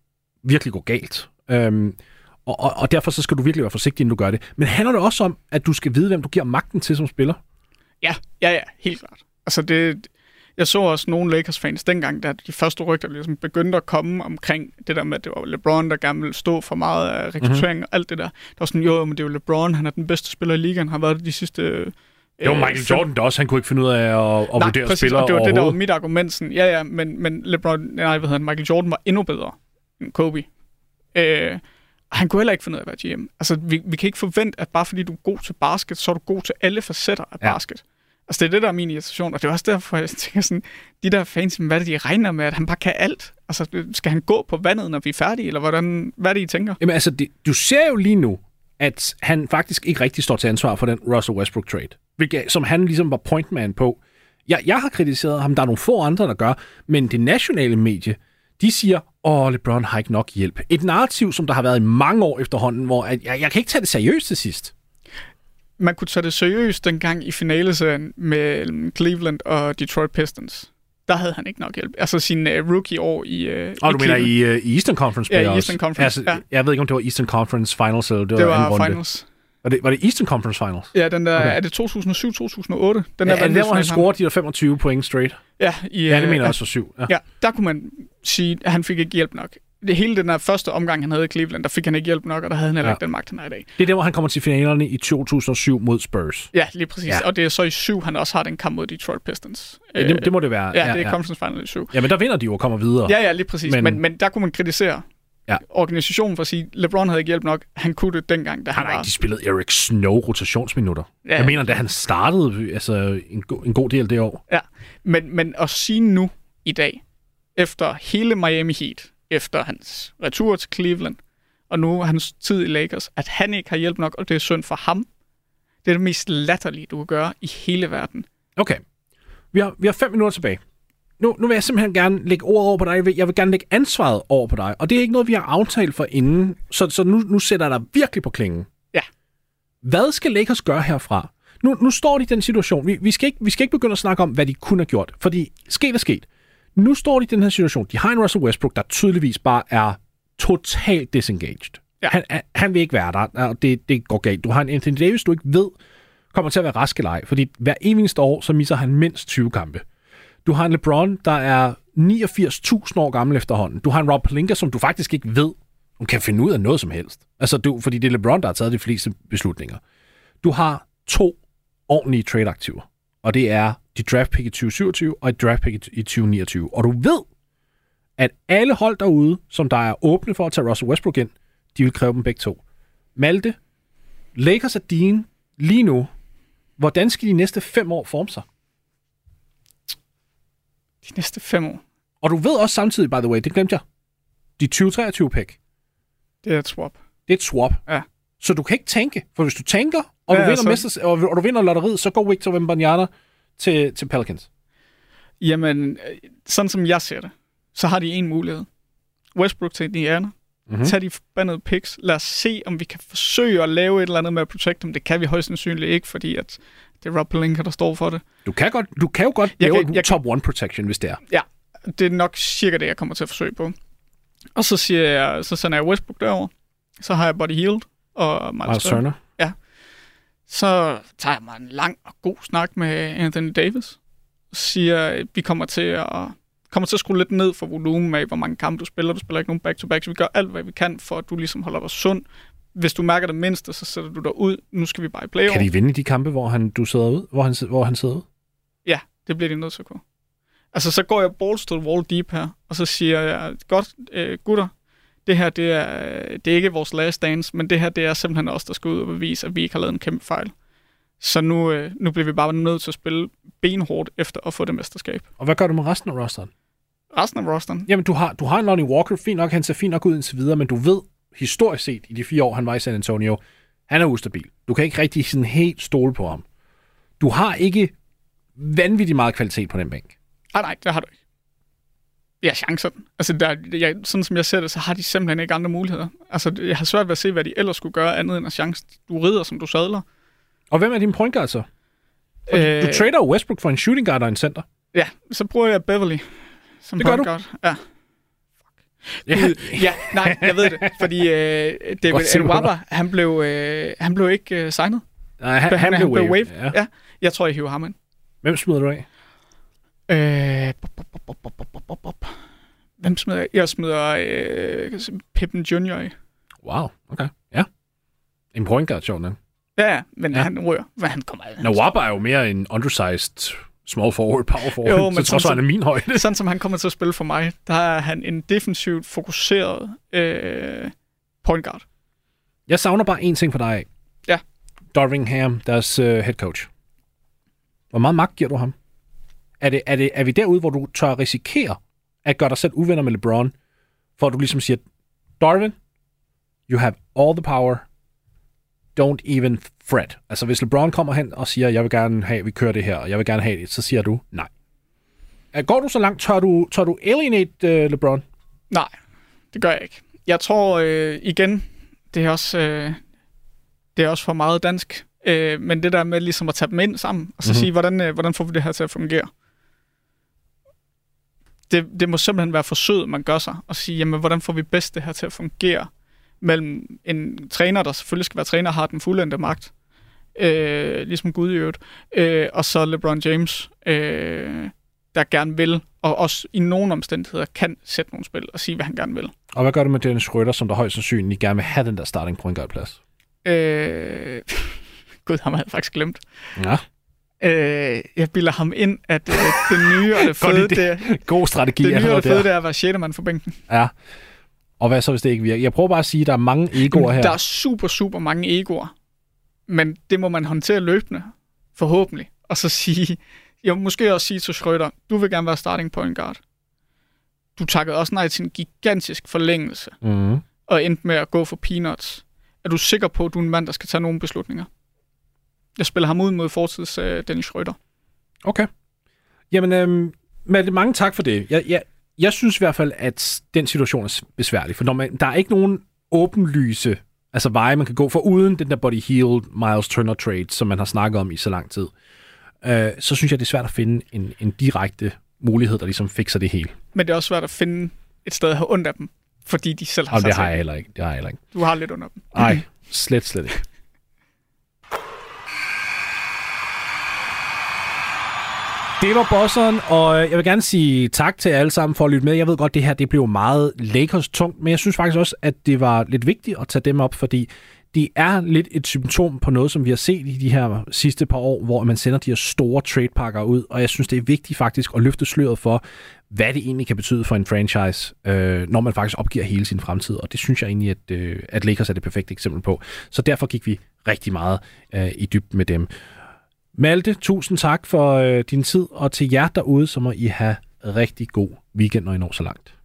virkelig gå galt. Øhm, og, og, og derfor så skal du virkelig være forsigtig, inden du gør det. Men handler det også om, at du skal vide, hvem du giver magten til som spiller? Ja, ja, ja, helt klart. Altså det, jeg så også nogle Lakers-fans dengang, da de første rygter ligesom begyndte at komme omkring det der med, at det var LeBron, der gerne ville stå for meget af rekruttering mm-hmm. og alt det der. Der var sådan, jo, men det er jo LeBron, han er den bedste spiller i ligaen, har været det de sidste... Det var øh, Michael Jordan der også. Han kunne ikke finde ud af at, at Nej, vurdere præcis, spillere og det var det, der var mit argument. Sådan, ja, ja, men, men LeBron, nej, hvad hedder han, Michael Jordan var endnu bedre end Kobe. Øh, han kunne heller ikke finde ud af at være GM. Altså, vi, vi kan ikke forvente, at bare fordi du er god til basket, så er du god til alle facetter af Ja. basket. Altså, det er det, der er min irritation, og det er også derfor, jeg tænker sådan, de der fans, hvad er det, de regner med, at han bare kan alt? Altså, skal han gå på vandet, når vi er færdige, eller hvordan, hvad er det, I tænker? Jamen altså, det, du ser jo lige nu, at han faktisk ikke rigtig står til ansvar for den Russell Westbrook trade, hvilket, som han ligesom var pointman på. Jeg, jeg har kritiseret ham, der er nogle få andre, der gør, men det nationale medie, de siger, åh, LeBron har ikke nok hjælp. Et narrativ, som der har været i mange år efterhånden, hvor at, jeg, jeg kan ikke tage det seriøst til sidst. Man kunne tage det seriøst dengang i finaleserien med Cleveland og Detroit Pistons. Der havde han ikke nok hjælp. Altså sin uh, rookie-år i uh, Og du mener i, uh, i Eastern Conference Ja, i playoffs? Eastern Conference, Altså, ja. Jeg ved ikke, om det var Eastern Conference Finals, eller det, Det var, var finals. Var det, var det Eastern Conference Finals? Ja, den der, Okay. er det 2007-2008? Den Ja, der, er der, hvor han scorede de der 25 point straight? Ja, i, ja det øh, mener jeg ja. også var syv. Ja. Ja, der kunne man sige, at han fik ikke hjælp nok. Det hele den der første omgang, han havde i Cleveland, der fik han ikke hjælp nok, og der havde han heller Ja. ikke den magt, han har i dag. Det er der, hvor han kommer til finalerne i 2007 mod Spurs. Ja, lige præcis. Ja. Og det er så i syv, han også har den kamp mod Detroit Pistons. Ja, det- det må det være. Ja, Ja, det er ja. Conference Final i syv. Ja, men der vinder de jo og kommer videre. Ja, ja, lige præcis. Men, men, men der kunne man kritisere Ja. organisationen for at sige, LeBron havde ikke hjælp nok. Han kunne det dengang, da Han han var... ikke de spillet Eric Snow rotationsminutter. Ja. Jeg mener, da han startede altså, en, go- en god del det år. Ja, men, men at sige nu i dag, efter hele Miami Heat, efter hans retur til Cleveland, og nu hans tid i Lakers, at han ikke har hjælp nok, og det er synd for ham, det er det mest latterlige, du kan gøre i hele verden. Okay. Vi har, vi har fem minutter tilbage. Nu, nu vil jeg simpelthen gerne lægge ordet over på dig. Jeg vil, jeg vil gerne lægge ansvaret over på dig. Og det er ikke noget, vi har aftalt for inden. Så, så nu, nu sætter jeg dig virkelig på klingen. Ja. Hvad skal Lakers gøre herfra? Nu, nu står de i den situation. Vi, vi, skal ikke, vi skal ikke begynde at snakke om, hvad de kunne have gjort. Fordi sket er sket. Nu står de i den her situation. De har en Russell Westbrook, der tydeligvis bare er totalt disengaged. Ja. Han, han, vil ikke være der, og det, det går galt. Du har en Anthony Davis, du ikke ved, kommer til at være rask eller ej, fordi hver eneste år, så misser han mindst 20 kampe. Du har en LeBron, der er 89.000 år gammel efterhånden. Du har en Rob Pelinka, som du faktisk ikke ved, om kan finde ud af noget som helst. Altså, du, fordi det er LeBron, der har taget de fleste beslutninger. Du har to ordentlige trade-aktiver, og det er dit draft pick i 2027 og et draft pick i 2029. Og du ved, at alle hold derude, som der er åbne for at tage Russell Westbrook ind, de vil kræve dem begge to. Malte, Lakers er din lige nu. Hvordan skal de næste fem år forme sig? De næste fem år. Og du ved også samtidig, by the way, det glemte jeg, de 2023 pick, Det er et swap. det er et swap. Ja. Så du kan ikke tænke, for hvis du tænker, og, Ja, du, vinder så- mesters, og, og du vinder lotteriet, så går Victor Wembanyama til, til Pelicans. Jamen, øh, sådan som jeg ser det, så har de en mulighed. Westbrook til Indiana. Mhm. Mm-hmm. Tag de forbandede picks. Lad os se, om vi kan forsøge at lave et eller andet med at protect dem. Det kan vi højst sandsynligt ikke, fordi at det er Rob Pelinka, der står for det. Du kan, godt, du kan jo godt Jeg lave kan- jeg top one protection, hvis det er. Ja, det er nok cirka det, jeg kommer til at forsøge på. Og så siger jeg, så sender jeg Westbrook derover. Så har jeg Buddy Hield og Miles, Miles Turner. Så tager jeg mig en lang og god snak med Anthony Davis. Siger, at vi kommer til at kommer til at skrue lidt ned for volumen af, hvor mange kampe du spiller. Du spiller ikke nogen back-to-back, så vi gør alt, hvad vi kan, for at du ligesom holder dig sund. Hvis du mærker det mindste, så sætter du dig ud. Nu skal vi bare i playoff. Kan de vinde de kampe, hvor han, du sidder ud, hvor han, hvor han sidder ud? Ja, det bliver de nødt til at kunne. Altså, så går jeg balls to the wall deep her, og så siger jeg, godt, øh, gutter, det her, det er, det er ikke vores last dance, men det her, det er simpelthen os, der skal ud og bevise, at vi ikke har lavet en kæmpe fejl. Så nu, øh, nu bliver vi bare nødt til at spille benhårdt efter at få det mesterskab. Og hvad gør du med resten af rosteren? Resten af rosteren? Jamen, du har, du har en Lonnie Walker, fint nok, han ser fint nok ud indtil videre, men du ved, historisk set, i de fire år, han var i San Antonio, han er ustabil. Du kan ikke rigtig sådan helt stole på ham. Du har ikke vanvittigt meget kvalitet på den bænk. Ah, nej, det har du ikke. Jeg chancer den. Altså, der, jeg, sådan som jeg ser det, så har de simpelthen ikke andre muligheder. Altså, jeg har svært ved at se, hvad de ellers skulle gøre andet end at chance. Du rider, som du sadler. Og hvem er din point guard så? Øh... Du, du trader Westbrook for en shooting guard og en center. Ja, så bruger jeg Beverly som Det gør point du? guard. Ja. Ja. Gud, ja, nej, jeg ved det. Fordi øh, [LAUGHS] David Nwaba, han blev, øh, han blev ikke øh, signet. Nej, han, han, blev waived. Ja. Ja. Jeg tror, jeg hiver ham ind. Hvem smider du af? Øh, bop, bop, bop, bop, bop. Hvem smider jeg? Jeg smider øh, Pippen Junior i. Wow, okay. Ja. En point guard, sjovt nok. Ja, men ja. han rører. Hvad han kommer af. Nawaba er jo mere en undersized small forward, power forward, jo, men så trods han er min højde. Sådan som han kommer til at spille for mig, der er han en defensivt fokuseret øh, point guard. Jeg savner bare én ting for dig. Ja. Darvingham, deres øh, head coach. Hvor meget magt giver du ham? Er, det, er, det, er vi derude, hvor du tør risikere at gøre dig selv uvenner med LeBron, for at du ligesom siger, Darwin, you have all the power, don't even fret. Altså hvis LeBron kommer hen og siger, jeg vil gerne have, at vi kører det her, og jeg vil gerne have det, så siger du nej. Er- Går du så langt, tør du, tør du alienate uh, LeBron? Nej, det gør jeg ikke. Jeg tror øh, igen, det er også øh, det er også for meget dansk. Øh, men det der med ligesom at tage dem ind sammen, og så Mhm. mm-hmm. sige, hvordan, øh, hvordan får vi det her til at fungere? Det, det må simpelthen være forsøget, man gør sig, og sige, jamen, hvordan får vi bedst det her til at fungere mellem en træner, der selvfølgelig skal være træner, har den fuldendte magt, øh, ligesom Gud i øvrigt, øh, og så LeBron James, øh, der gerne vil, og også i nogle omstændigheder kan sætte nogle spil og sige, hvad han gerne vil. Og hvad gør du med Dennis Schröder, som der højst sandsynligt gerne vil have den der starting point guard plads? Øh, [LAUGHS] Gud, ham havde jeg faktisk glemt. Ja. Øh, jeg bilder ham ind, at øh, det nye og det Godt fede, idé. det, er- God strategi det nye og det fede, der. det er at være sjette mand for bænken. Ja. Og hvad så, hvis det ikke virker? Jeg prøver bare at sige, at der er mange egoer her. Der er super, super mange egoer, men det må man håndtere løbende, forhåbentlig. Og så sige, jeg må måske også sige til Schrøder, du vil gerne være starting point guard. Du takkede også nej til en gigantisk forlængelse, Mm. og endte med at gå for peanuts. Er du sikker på, at du er en mand, der skal tage nogle beslutninger? Jeg spiller ham ud mod fortids uh, Dennis Schrøder. Okay. Jamen, øhm, Malte, mange tak for det. Jeg, jeg, jeg synes i hvert fald, at den situation er besværlig, for når man, der er ikke nogen åbenlyse altså veje, man kan gå for uden den der Body Healed Miles Turner trade, som man har snakket om i så lang tid. Øh, så synes jeg, det er svært at finde en, en direkte mulighed, der ligesom fikser det hele. Men det er også svært at finde et sted at have ondt af dem. fordi de selv har Jamen, det har jeg heller ikke. Det har jeg heller ikke. Du har lidt under dem. Nej, slet, slet ikke. Det var bosseren, og øh, jeg vil gerne sige tak til alle sammen for at lytte med. Jeg ved godt, det her det blev meget Lakers tungt, men jeg synes faktisk også, at det var lidt vigtigt at tage dem op, fordi de er lidt et symptom på noget, som vi har set i de her sidste par år, hvor man sender de her store tradepakker ud, og jeg synes, det er vigtigt faktisk at løfte sløret for, hvad det egentlig kan betyde for en franchise, øh, når man faktisk opgiver hele sin fremtid, og det synes jeg egentlig, at, øh, at Lakers er det perfekte eksempel på. Så derfor gik vi rigtig meget øh, i dybden med dem. Malte, tusind tak for øh, din tid, og til jer derude, så må I have rigtig god weekend, når I når så langt.